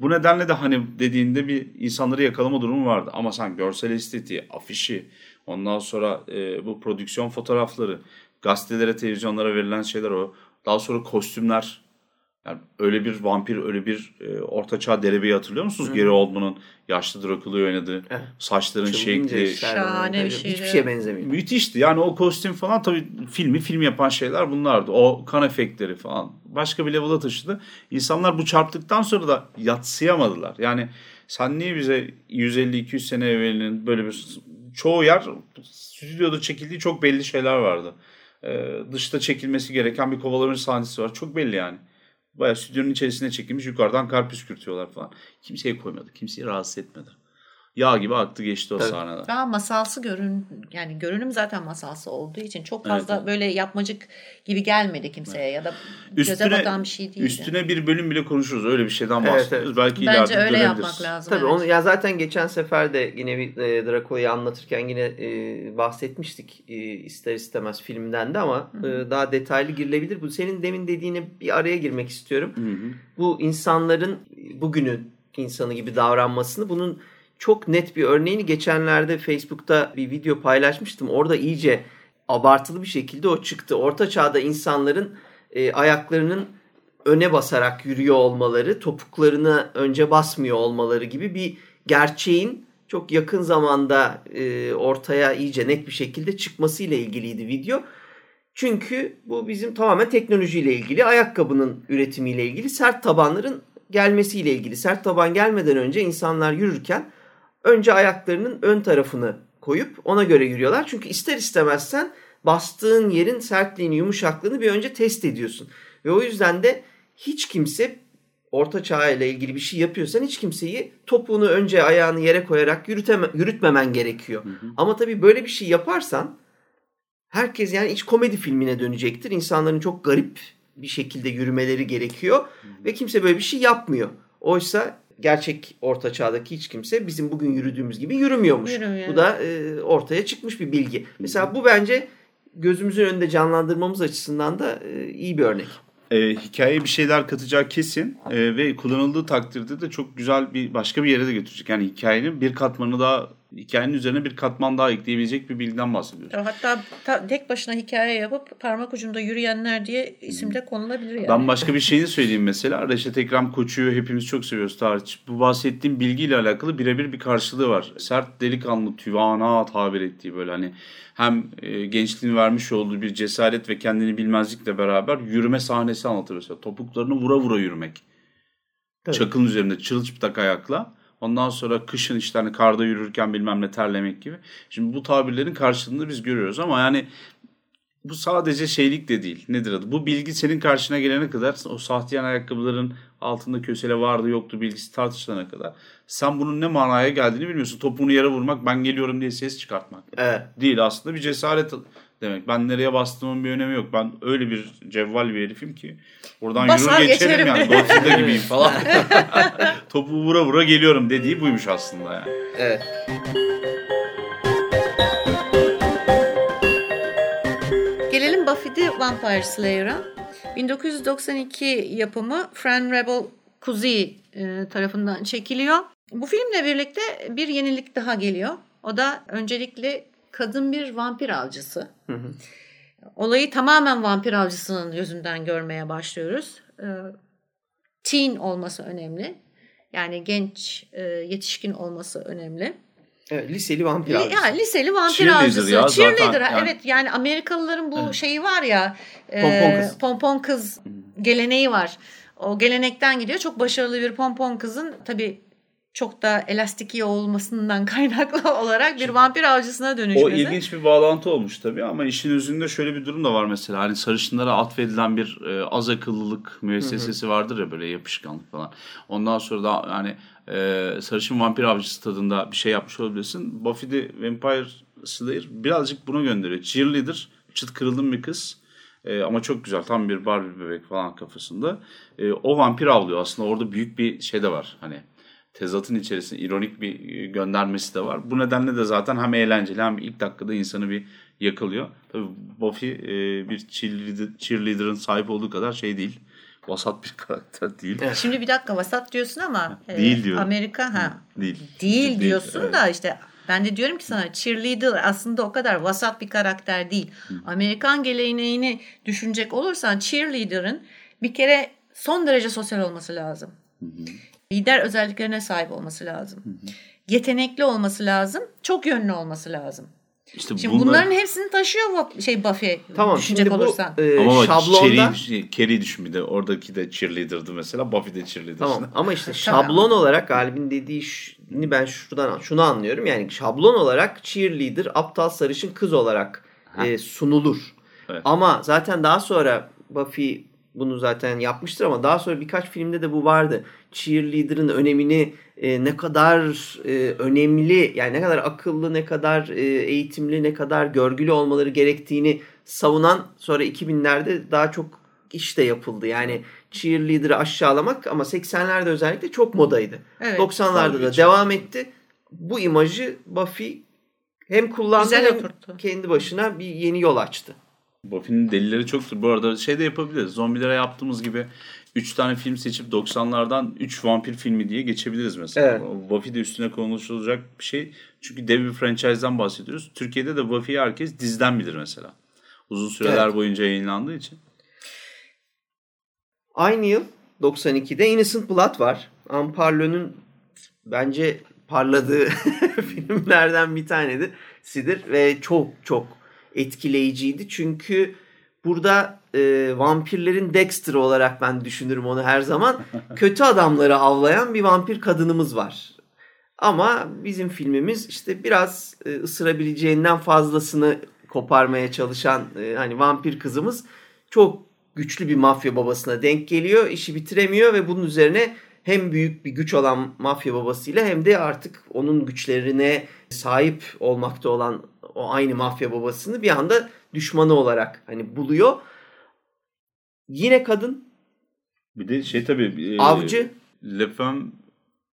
Bu nedenle de hani dediğinde bir insanları yakalama durumu vardı. Ama sen görsel estetiği, afişi, ondan sonra e, bu prodüksiyon fotoğrafları, gazetelere, televizyonlara verilen şeyler o. Daha sonra kostümler, yani öyle bir vampir, öyle bir e, ortaçağ derebeyi hatırlıyor musunuz? Hı. Gary Oldman'ın yaşlı Dracula'yı oynadığı evet. saçların Çılgınca şekli. Şahane bir şeydi. Hiçbir şeye benzemiyor. Müthişti. Yani o kostüm falan tabii filmi film yapan şeyler bunlardı. O kan efektleri falan başka bir level'a taşıdı. İnsanlar bu çarptıktan sonra da yatsıyamadılar. Yani sen niye bize 150-200 sene evvelinin böyle bir çoğu yer stüdyoda çekildiği çok belli şeyler vardı. Ee, dışta çekilmesi gereken bir kovalama sahnesi var. Çok belli yani. Bayağı stüdyonun içerisine çekilmiş yukarıdan kar püskürtüyorlar falan. Kimseye koymadı. Kimseyi rahatsız etmedi. Yağ gibi aktı geçti o Tabii. sahneler. Daha masalsı görün yani görünüm zaten masalsı olduğu için çok fazla Evet. böyle yapmacık gibi gelmedi kimseye ya da göze Üstüne, batan bir şey değildi. üstüne bir bölüm bile konuşuruz. Öyle bir şeyden Evet, bahsediyoruz. Belki ileride Bence öyle yapmak lazım. Tabii evet. onu ya zaten geçen sefer de yine bir e, Dracula'yı anlatırken yine e, bahsetmiştik e, ister istemez filmden de ama e, daha detaylı girilebilir. Bu senin demin dediğine bir araya girmek istiyorum. Hı hı. Bu insanların bugünün insanı gibi davranmasını bunun çok net bir örneğini geçenlerde Facebook'ta bir video paylaşmıştım. Orada iyice abartılı bir şekilde o çıktı. Orta çağda insanların e, ayaklarının öne basarak yürüyor olmaları, topuklarını önce basmıyor olmaları gibi bir gerçeğin çok yakın zamanda e, ortaya iyice net bir şekilde çıkmasıyla ilgiliydi video. Çünkü bu bizim tamamen teknolojiyle ilgili, ayakkabının üretimiyle ilgili, sert tabanların gelmesiyle ilgili. Sert taban gelmeden önce insanlar yürürken önce ayaklarının ön tarafını koyup ona göre yürüyorlar. Çünkü ister istemez sen bastığın yerin sertliğini, yumuşaklığını bir önce test ediyorsun. Ve o yüzden de hiç kimse orta çağ ile ilgili bir şey yapıyorsan hiç kimseyi topuğunu önce ayağını yere koyarak yürüteme, yürütmemen gerekiyor. Ama tabii böyle bir şey yaparsan herkes yani iç komedi filmine dönecektir. İnsanların çok garip bir şekilde yürümeleri gerekiyor ve kimse böyle bir şey yapmıyor. Oysa gerçek orta çağdaki hiç kimse bizim bugün yürüdüğümüz gibi yürümüyormuş. Yürümüyor. Bu da e, ortaya çıkmış bir bilgi. Mesela bu bence gözümüzün önünde canlandırmamız açısından da e, iyi bir örnek. e, hikayeye bir şeyler katacağı kesin e, ve kullanıldığı takdirde de çok güzel bir başka bir yere de götürecek. Yani hikayenin bir katmanı daha hikayenin üzerine bir katman daha ekleyebilecek bir bilgiden bahsediyoruz. Hatta ta- tek başına hikaye yapıp parmak ucunda yürüyenler diye isim de konulabilir yani. Ben başka bir şeyini söyleyeyim mesela. Reşat Ekrem Koçu'yu hepimiz çok seviyoruz tarih. Bu bahsettiğim bilgiyle alakalı birebir bir karşılığı var. Sert delikanlı tüvana tabir ettiği böyle hani hem e, gençliğin vermiş olduğu bir cesaret ve kendini bilmezlikle beraber yürüme sahnesi anlatır mesela. Topuklarını vura vura yürümek. Tabii. Çakılın üzerinde çırılçıplak ayakla. Ondan sonra kışın işte hani karda yürürken bilmem ne terlemek gibi. Şimdi bu tabirlerin karşılığını biz görüyoruz ama yani bu sadece şeylik de değil. Nedir adı? Bu bilgi senin karşına gelene kadar o sahtiyan ayakkabıların altında kösele vardı yoktu bilgisi tartışılana kadar. Sen bunun ne manaya geldiğini bilmiyorsun. Topuğunu yere vurmak ben geliyorum diye ses çıkartmak. Evet. Değil aslında bir cesaret demek. Ben nereye bastığımın bir önemi yok. Ben öyle bir cevval bir herifim ki buradan Basar yürür geçerim geçerim. yani. Godzilla (laughs) gibiyim falan. Topu vura vura geliyorum dediği buymuş aslında yani. Evet. Gelelim Buffy the Vampire Slayer'a. 1992 yapımı Fran Rebel Kuzi e, tarafından çekiliyor. Bu filmle birlikte bir yenilik daha geliyor. O da öncelikle kadın bir vampir avcısı. Hı hı. Olayı tamamen vampir avcısının gözünden görmeye başlıyoruz. E, teen olması önemli. Yani genç, e, yetişkin olması önemli. Evet, liseli vampir avcısı. ya liseli vampir Cheerleader avcısı. ya zaten Cheerleader. ha, yani. Evet yani Amerikalıların bu şeyi var ya. e, Pompon kız. pompon kız geleneği var. O gelenekten gidiyor. Çok başarılı bir pompon kızın tabii çok da elastik iyi olmasından (laughs) kaynaklı olarak bir vampir avcısına dönüşmesi. O ilginç bir bağlantı olmuş tabii ama işin özünde şöyle bir durum da var mesela. Hani sarışınlara atfedilen bir e, az akıllılık müessesesi vardır ya böyle yapışkanlık falan. Ondan sonra da hani e, sarışın vampir avcısı tadında bir şey yapmış olabilirsin. Buffy the Vampire Slayer birazcık buna gönderiyor. Cheerleader, çıt kırıldım bir kız. E, ama çok güzel. Tam bir Barbie bebek falan kafasında. E, o vampir avlıyor. Aslında orada büyük bir şey de var. Hani tezatın içerisinde ironik bir e, göndermesi de var. Bu nedenle de zaten hem eğlenceli hem ilk dakikada insanı bir yakalıyor. Tabii Buffy e, bir cheerleader, cheerleader'ın sahip olduğu kadar şey değil. Vasat bir (laughs) karakter değil. Evet. Şimdi bir dakika vasat diyorsun ama e, Değil diyorum. Amerika ha Değil. değil Değil, diyorsun evet. da işte ben de diyorum ki sana cheerleader aslında o kadar vasat bir karakter değil. Amerikan geleneğini düşünecek olursan cheerleader'ın bir kere son derece sosyal olması lazım. Lider özelliklerine sahip olması lazım. Yetenekli olması lazım. Çok yönlü olması lazım. İşte Şimdi bunlar- bunların hepsini taşıyor bu şey Buffy Tamam düşünecek şimdi bu olursan. e, ama şablonda Carrie düşün bir de oradaki de cheerleader'dı mesela. Buffy de cheerleader. tamam ama işte şablon olarak Galip'in dediği şunu ben şuradan şunu anlıyorum. Yani şablon olarak cheerleader aptal sarışın kız olarak e, sunulur. Evet. Ama zaten daha sonra Buffy bunu zaten yapmıştır ama daha sonra birkaç filmde de bu vardı. Cheerleader'ın önemini e, ne kadar e, önemli yani ne kadar akıllı, ne kadar e, eğitimli, ne kadar görgülü olmaları gerektiğini savunan sonra 2000'lerde daha çok iş de yapıldı. Yani cheerleader'ı aşağılamak ama 80'lerde özellikle çok modaydı. Evet. 90'larda da devam etti. Bu imajı Buffy hem kullandı Güzel hem oturttu. kendi başına bir yeni yol açtı. Buffy'nin delileri çoktur. Bu arada şey de yapabiliriz. Zombilere yaptığımız gibi 3 tane film seçip 90'lardan 3 vampir filmi diye geçebiliriz mesela. Evet. Buffy de üstüne konuşulacak bir şey. Çünkü dev bir franchise'dan bahsediyoruz. Türkiye'de de Buffy'yi herkes dizden bilir mesela. Uzun süreler Evet. boyunca yayınlandığı için. Aynı yıl 92'de Innocent Blood var. Amparlo'nun bence parladığı (laughs) filmlerden bir tanesi sidir ve çok çok etkileyiciydi. Çünkü burada e, vampirlerin Dexter olarak ben düşünürüm onu her zaman. (laughs) Kötü adamları avlayan bir vampir kadınımız var. Ama bizim filmimiz işte biraz e, ısırabileceğinden fazlasını koparmaya çalışan e, hani vampir kızımız çok güçlü bir mafya babasına denk geliyor. işi bitiremiyor ve bunun üzerine hem büyük bir güç olan mafya babasıyla hem de artık onun güçlerine sahip olmakta olan o aynı mafya babasını bir anda düşmanı olarak hani buluyor. Yine kadın Bir de şey tabii. e, avcı Le Femme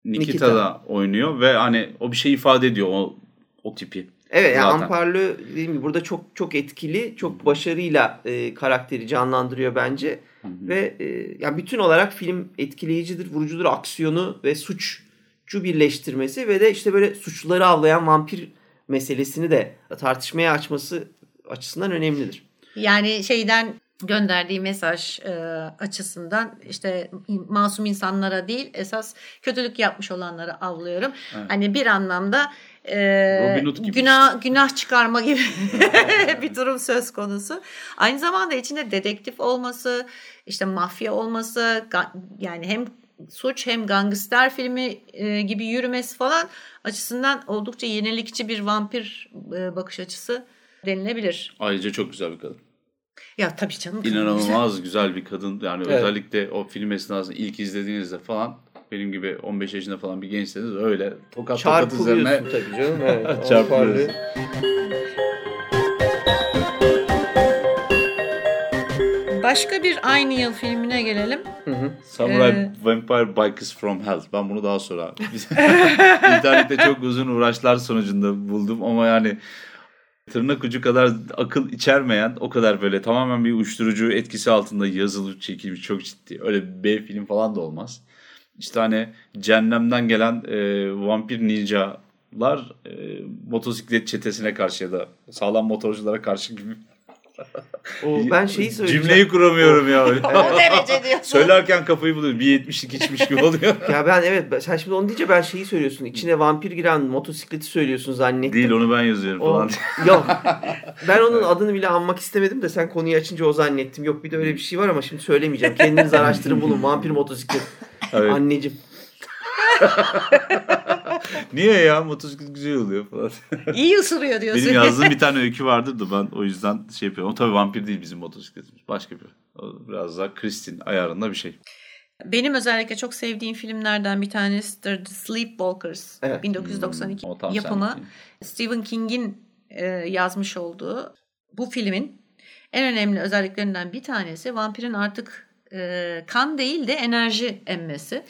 Nikita, Nikita. da oynuyor ve hani o bir şey ifade ediyor o, o tipi. Evet yani Zaten. Amparlı dediğim gibi burada çok çok etkili, çok başarıyla e, karakteri canlandırıyor bence. Ve e, yani bütün olarak film etkileyicidir, vurucudur, aksiyonu ve suçcu birleştirmesi ve de işte böyle suçluları avlayan vampir meselesini de tartışmaya açması açısından önemlidir. Yani şeyden gönderdiği mesaj e, açısından işte masum insanlara değil esas kötülük yapmış olanları avlıyorum. Evet. Hani bir anlamda e, günah günah çıkarma gibi (laughs) (laughs) bir durum söz konusu. Aynı zamanda içinde dedektif olması, işte mafya olması, yani hem suç hem gangster filmi e, gibi yürümesi falan açısından oldukça yenilikçi bir vampir e, bakış açısı denilebilir. Ayrıca çok güzel bir kadın. Ya tabii canım. İnanılmaz güzel bir kadın. Yani Evet. özellikle o film esnasında ilk izlediğinizde falan benim gibi 15 yaşında falan bir gençseniz öyle tokat tokat üzerine Çarpılıyorsun tabii canım. Evet, (laughs) Çarpılıyorsun. Başka bir aynı yıl filmine gelelim. Hı hı. Samurai Ee, Vampire Bikers from Hell. Ben bunu daha sonra (laughs) (laughs) internette çok uzun uğraşlar sonucunda buldum ama yani tırnak ucu kadar akıl içermeyen o kadar böyle tamamen bir uyuşturucu etkisi altında yazılıp çekilmiş çok ciddi. Öyle B film falan da olmaz. İşte hani cehennemden gelen e, vampir ninjalar e, motosiklet çetesine karşı ya da sağlam motorculara karşı gibi. O, ben şeyi söyleyeceğim. Cümleyi kuramıyorum ya. O derece diyorsun. Söylerken kafayı buluyorum. Bir 70'lik içmiş gibi oluyor. (laughs) Ya ben evet sen şimdi onu deyince ben şeyi söylüyorsun. İçine vampir giren motosikleti söylüyorsun zannettim. Değil onu ben yazıyorum O, falan. yok. Ben onun (laughs) adını bile anmak istemedim de sen konuyu açınca o zannettim. Yok bir de öyle bir şey var ama şimdi söylemeyeceğim. Kendiniz araştırın bulun. Vampir motosiklet. Evet. Anneciğim. (laughs) Niye ya motosiklet güzel oluyor falan. İyi ısırıyor diyorsun. Benim yazdığım bir tane öykü vardır da ben o yüzden şey yapıyorum. O tabii vampir değil bizim motosikletimiz. Başka bir. O biraz daha Kristin ayarında bir şey. Benim özellikle çok sevdiğim filmlerden bir tanesidir The Sleepwalkers. Evet. 1992 Hmm, yapımı. Stephen King'in e, yazmış olduğu bu filmin en önemli özelliklerinden bir tanesi vampirin artık e, kan değil de enerji emmesi.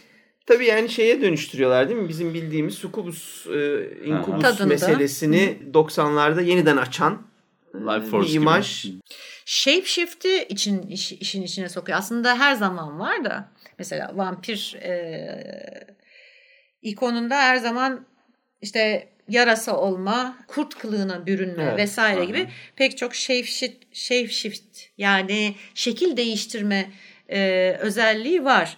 Tabii yani şeye dönüştürüyorlar değil mi? Bizim bildiğimiz succubus, e, incubus Tadında. meselesini 90'larda yeniden açan e, Life Force bir gibi. imaj. Shapeshift'i için iş- işin içine sokuyor. Aslında her zaman var da mesela vampir e, ikonunda her zaman işte yarasa olma, kurt kılığına bürünme Evet. vesaire Aha. gibi pek çok shapeshift, shapeshift yani şekil değiştirme e, özelliği var.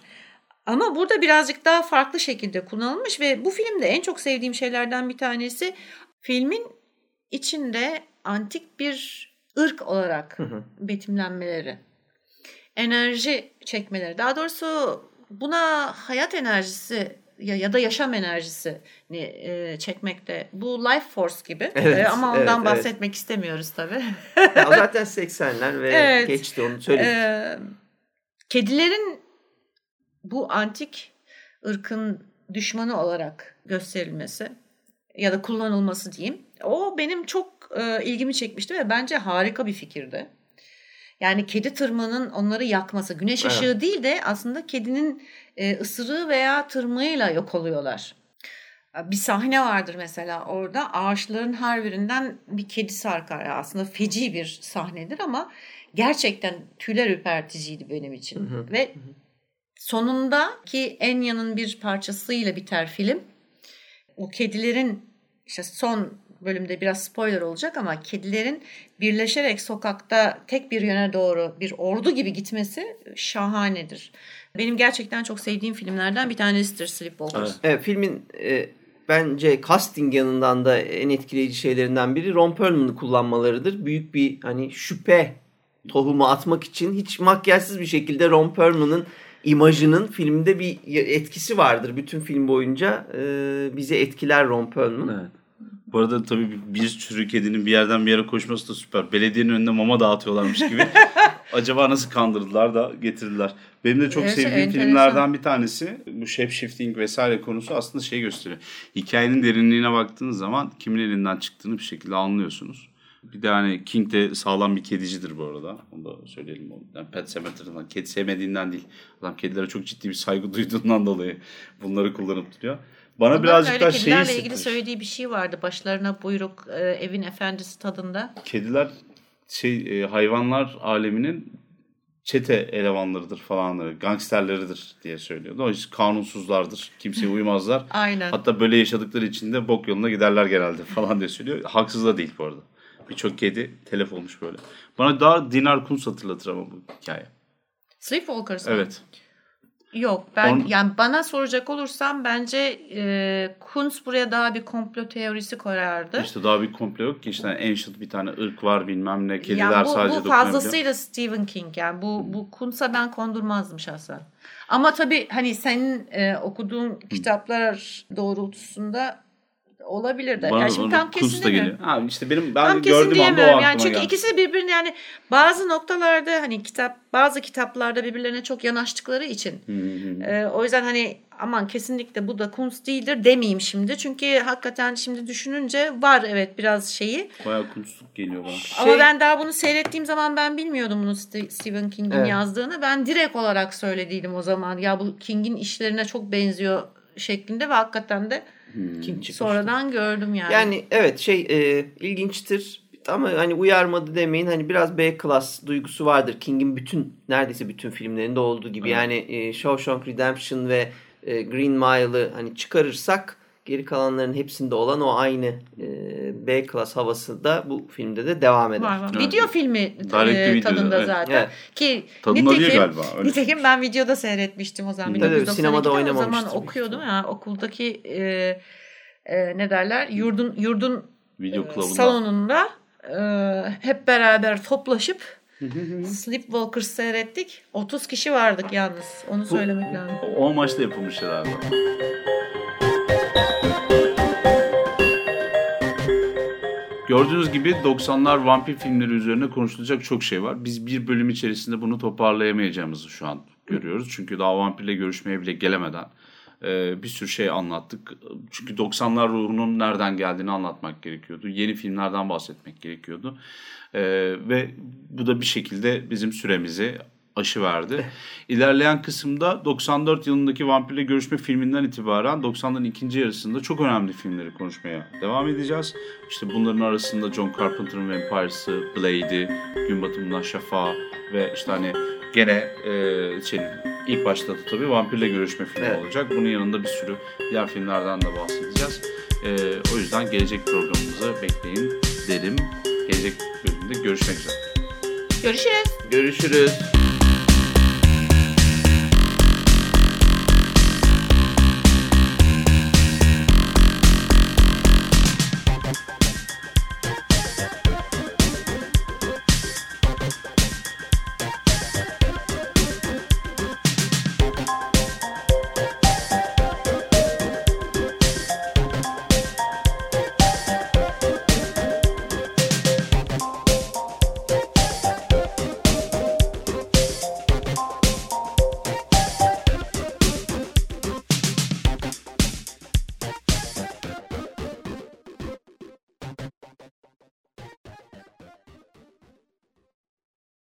Ama burada birazcık daha farklı şekilde kullanılmış ve bu filmde en çok sevdiğim şeylerden bir tanesi filmin içinde antik bir ırk olarak Hı hı. betimlenmeleri. Enerji çekmeleri. Daha doğrusu buna hayat enerjisi ya, ya da yaşam enerjisi e, çekmekte. Bu life force gibi. Evet, E, ama evet, ondan evet. bahsetmek istemiyoruz tabii. Ya zaten 80'ler ve (laughs) Evet. geçti onu söyledik. Ee, kedilerin bu antik ırkın düşmanı olarak gösterilmesi ya da kullanılması diyeyim. O benim çok e, ilgimi çekmişti ve bence harika bir fikirdi. Yani kedi tırmığının onları yakması, güneş ışığı evet. değil de aslında kedinin e, ısırığı veya tırmığıyla yok oluyorlar. Bir sahne vardır mesela orada ağaçların her birinden bir kedi sarkar. Aslında feci bir sahnedir ama gerçekten tüyler ürperticiydi benim için. Hı hı. Ve sonunda ki Enya'nın bir parçasıyla biter film. O kedilerin işte son bölümde biraz spoiler olacak ama kedilerin birleşerek sokakta tek bir yöne doğru bir ordu gibi gitmesi şahanedir. Benim gerçekten çok sevdiğim filmlerden bir tanesidir Sleepwalkers. Evet, evet filmin e, bence casting yanından da en etkileyici şeylerinden biri Ron Perlman'ı kullanmalarıdır. Büyük bir hani şüphe tohumu atmak için hiç makyajsız bir şekilde Ron Perlman'ın imajının filmde bir etkisi vardır. Bütün film boyunca e, bizi etkiler Ron Perlman. Evet. Bu arada tabii bir sürü kedinin bir yerden bir yere koşması da süper. Belediyenin önünde mama dağıtıyorlarmış gibi. (laughs) Acaba nasıl kandırdılar da getirdiler. Benim de çok evet, sevdiğim enteresan. filmlerden bir tanesi. Bu shape shifting vesaire konusu aslında şey gösteriyor. Hikayenin derinliğine baktığınız zaman kimin elinden çıktığını bir şekilde anlıyorsunuz. Bir de hani King de sağlam bir kedicidir bu arada. Onu da söyleyelim. Yani Pet Sematry'dan. Kedi sevmediğinden değil. Adam kedilere çok ciddi bir saygı (laughs) duyduğundan dolayı bunları kullanıp duruyor. Bana Bunların birazcık daha şey Kedilerle ilgili söylediği bir şey vardı. Başlarına buyruk e, evin efendisi tadında. Kediler şey e, hayvanlar aleminin çete elemanlarıdır falanları, gangsterleridir diye söylüyordu. O yüzden kanunsuzlardır, kimseye (laughs) uymazlar. Aynen. Hatta böyle yaşadıkları için de bok yoluna giderler genelde falan diye söylüyor. Haksız da değil bu arada. Birçok kedi telef olmuş böyle. Bana daha Dinar Kuntz hatırlatır ama bu hikaye. Sleepwalkers mı? Evet. Yok ben On... yani bana soracak olursam bence e, Kunz buraya daha bir komplo teorisi koyardı. İşte daha bir komplo yok ki işte ancient bir tane ırk var bilmem ne kediler yani bu, sadece Bu fazlasıyla Stephen King yani bu, bu Kunz'a ben kondurmazdım şahsen. Ama tabii hani senin e, okuduğun kitaplar doğrultusunda olabilir de. Bana, yani şimdi tam kesin geliyor. Ha işte benim ben tam gördüğüm anda o aklıma yani çünkü geldi. ikisi birbirine yani bazı noktalarda hani kitap bazı kitaplarda birbirlerine çok yanaştıkları için e, o yüzden hani aman kesinlikle bu da Kunst değildir demeyeyim şimdi. Çünkü hakikaten şimdi düşününce var evet biraz şeyi. Bayağı Kunstluk geliyor bana. Şey... Ama ben daha bunu seyrettiğim zaman ben bilmiyordum bunu Stephen King'in evet. yazdığını. Ben direkt olarak söylediydim o zaman. Ya bu King'in işlerine çok benziyor şeklinde ve hakikaten de Hmm. Sonradan gördüm yani. Yani evet şey e, ilginçtir ama hani uyarmadı demeyin hani biraz B klas duygusu vardır King'in bütün neredeyse bütün filmlerinde olduğu gibi evet. yani e, Shawshank Redemption ve e, Green Mile'ı hani çıkarırsak geri kalanların hepsinde olan o aynı e, B klas havası da bu filmde de devam eder. Var, var. Evet. Video filmi e, tadında evet. zaten. Evet. Ki Tadında nitekim, değil galiba. Öyle nitekim ben videoda seyretmiştim o zaman. Tabii, sinemada oynamamıştım. O zaman okuyordum ya okuldaki e, e, ne derler yurdun yurdun Video e, salonunda e, hep beraber toplaşıp Sleepwalkers seyrettik. 30 kişi vardık yalnız. Onu söylemek lazım. O amaçla yapılmış herhalde. Gördüğünüz gibi 90'lar vampir filmleri üzerine konuşulacak çok şey var. Biz bir bölüm içerisinde bunu toparlayamayacağımızı şu an görüyoruz. Çünkü daha vampirle görüşmeye bile gelemeden e, bir sürü şey anlattık. Çünkü 90'lar ruhunun nereden geldiğini anlatmak gerekiyordu. Yeni filmlerden bahsetmek gerekiyordu. E, ve bu da bir şekilde bizim süremizi aşı verdi. İlerleyen kısımda 94 yılındaki Vampirle Görüşme filminden itibaren 90'ların ikinci yarısında çok önemli filmleri konuşmaya devam edeceğiz. İşte bunların arasında John Carpenter'ın Vampires'ı, Blade'i, Gün Batımından Şafağı ve işte hani gene e, şey, ilk başta da tabii Vampirle Görüşme filmi evet. olacak. Bunun yanında bir sürü diğer filmlerden de bahsedeceğiz. E, o yüzden gelecek programımızı bekleyin derim. Gelecek bölümde görüşmek üzere. Görüşürüz. Görüşürüz.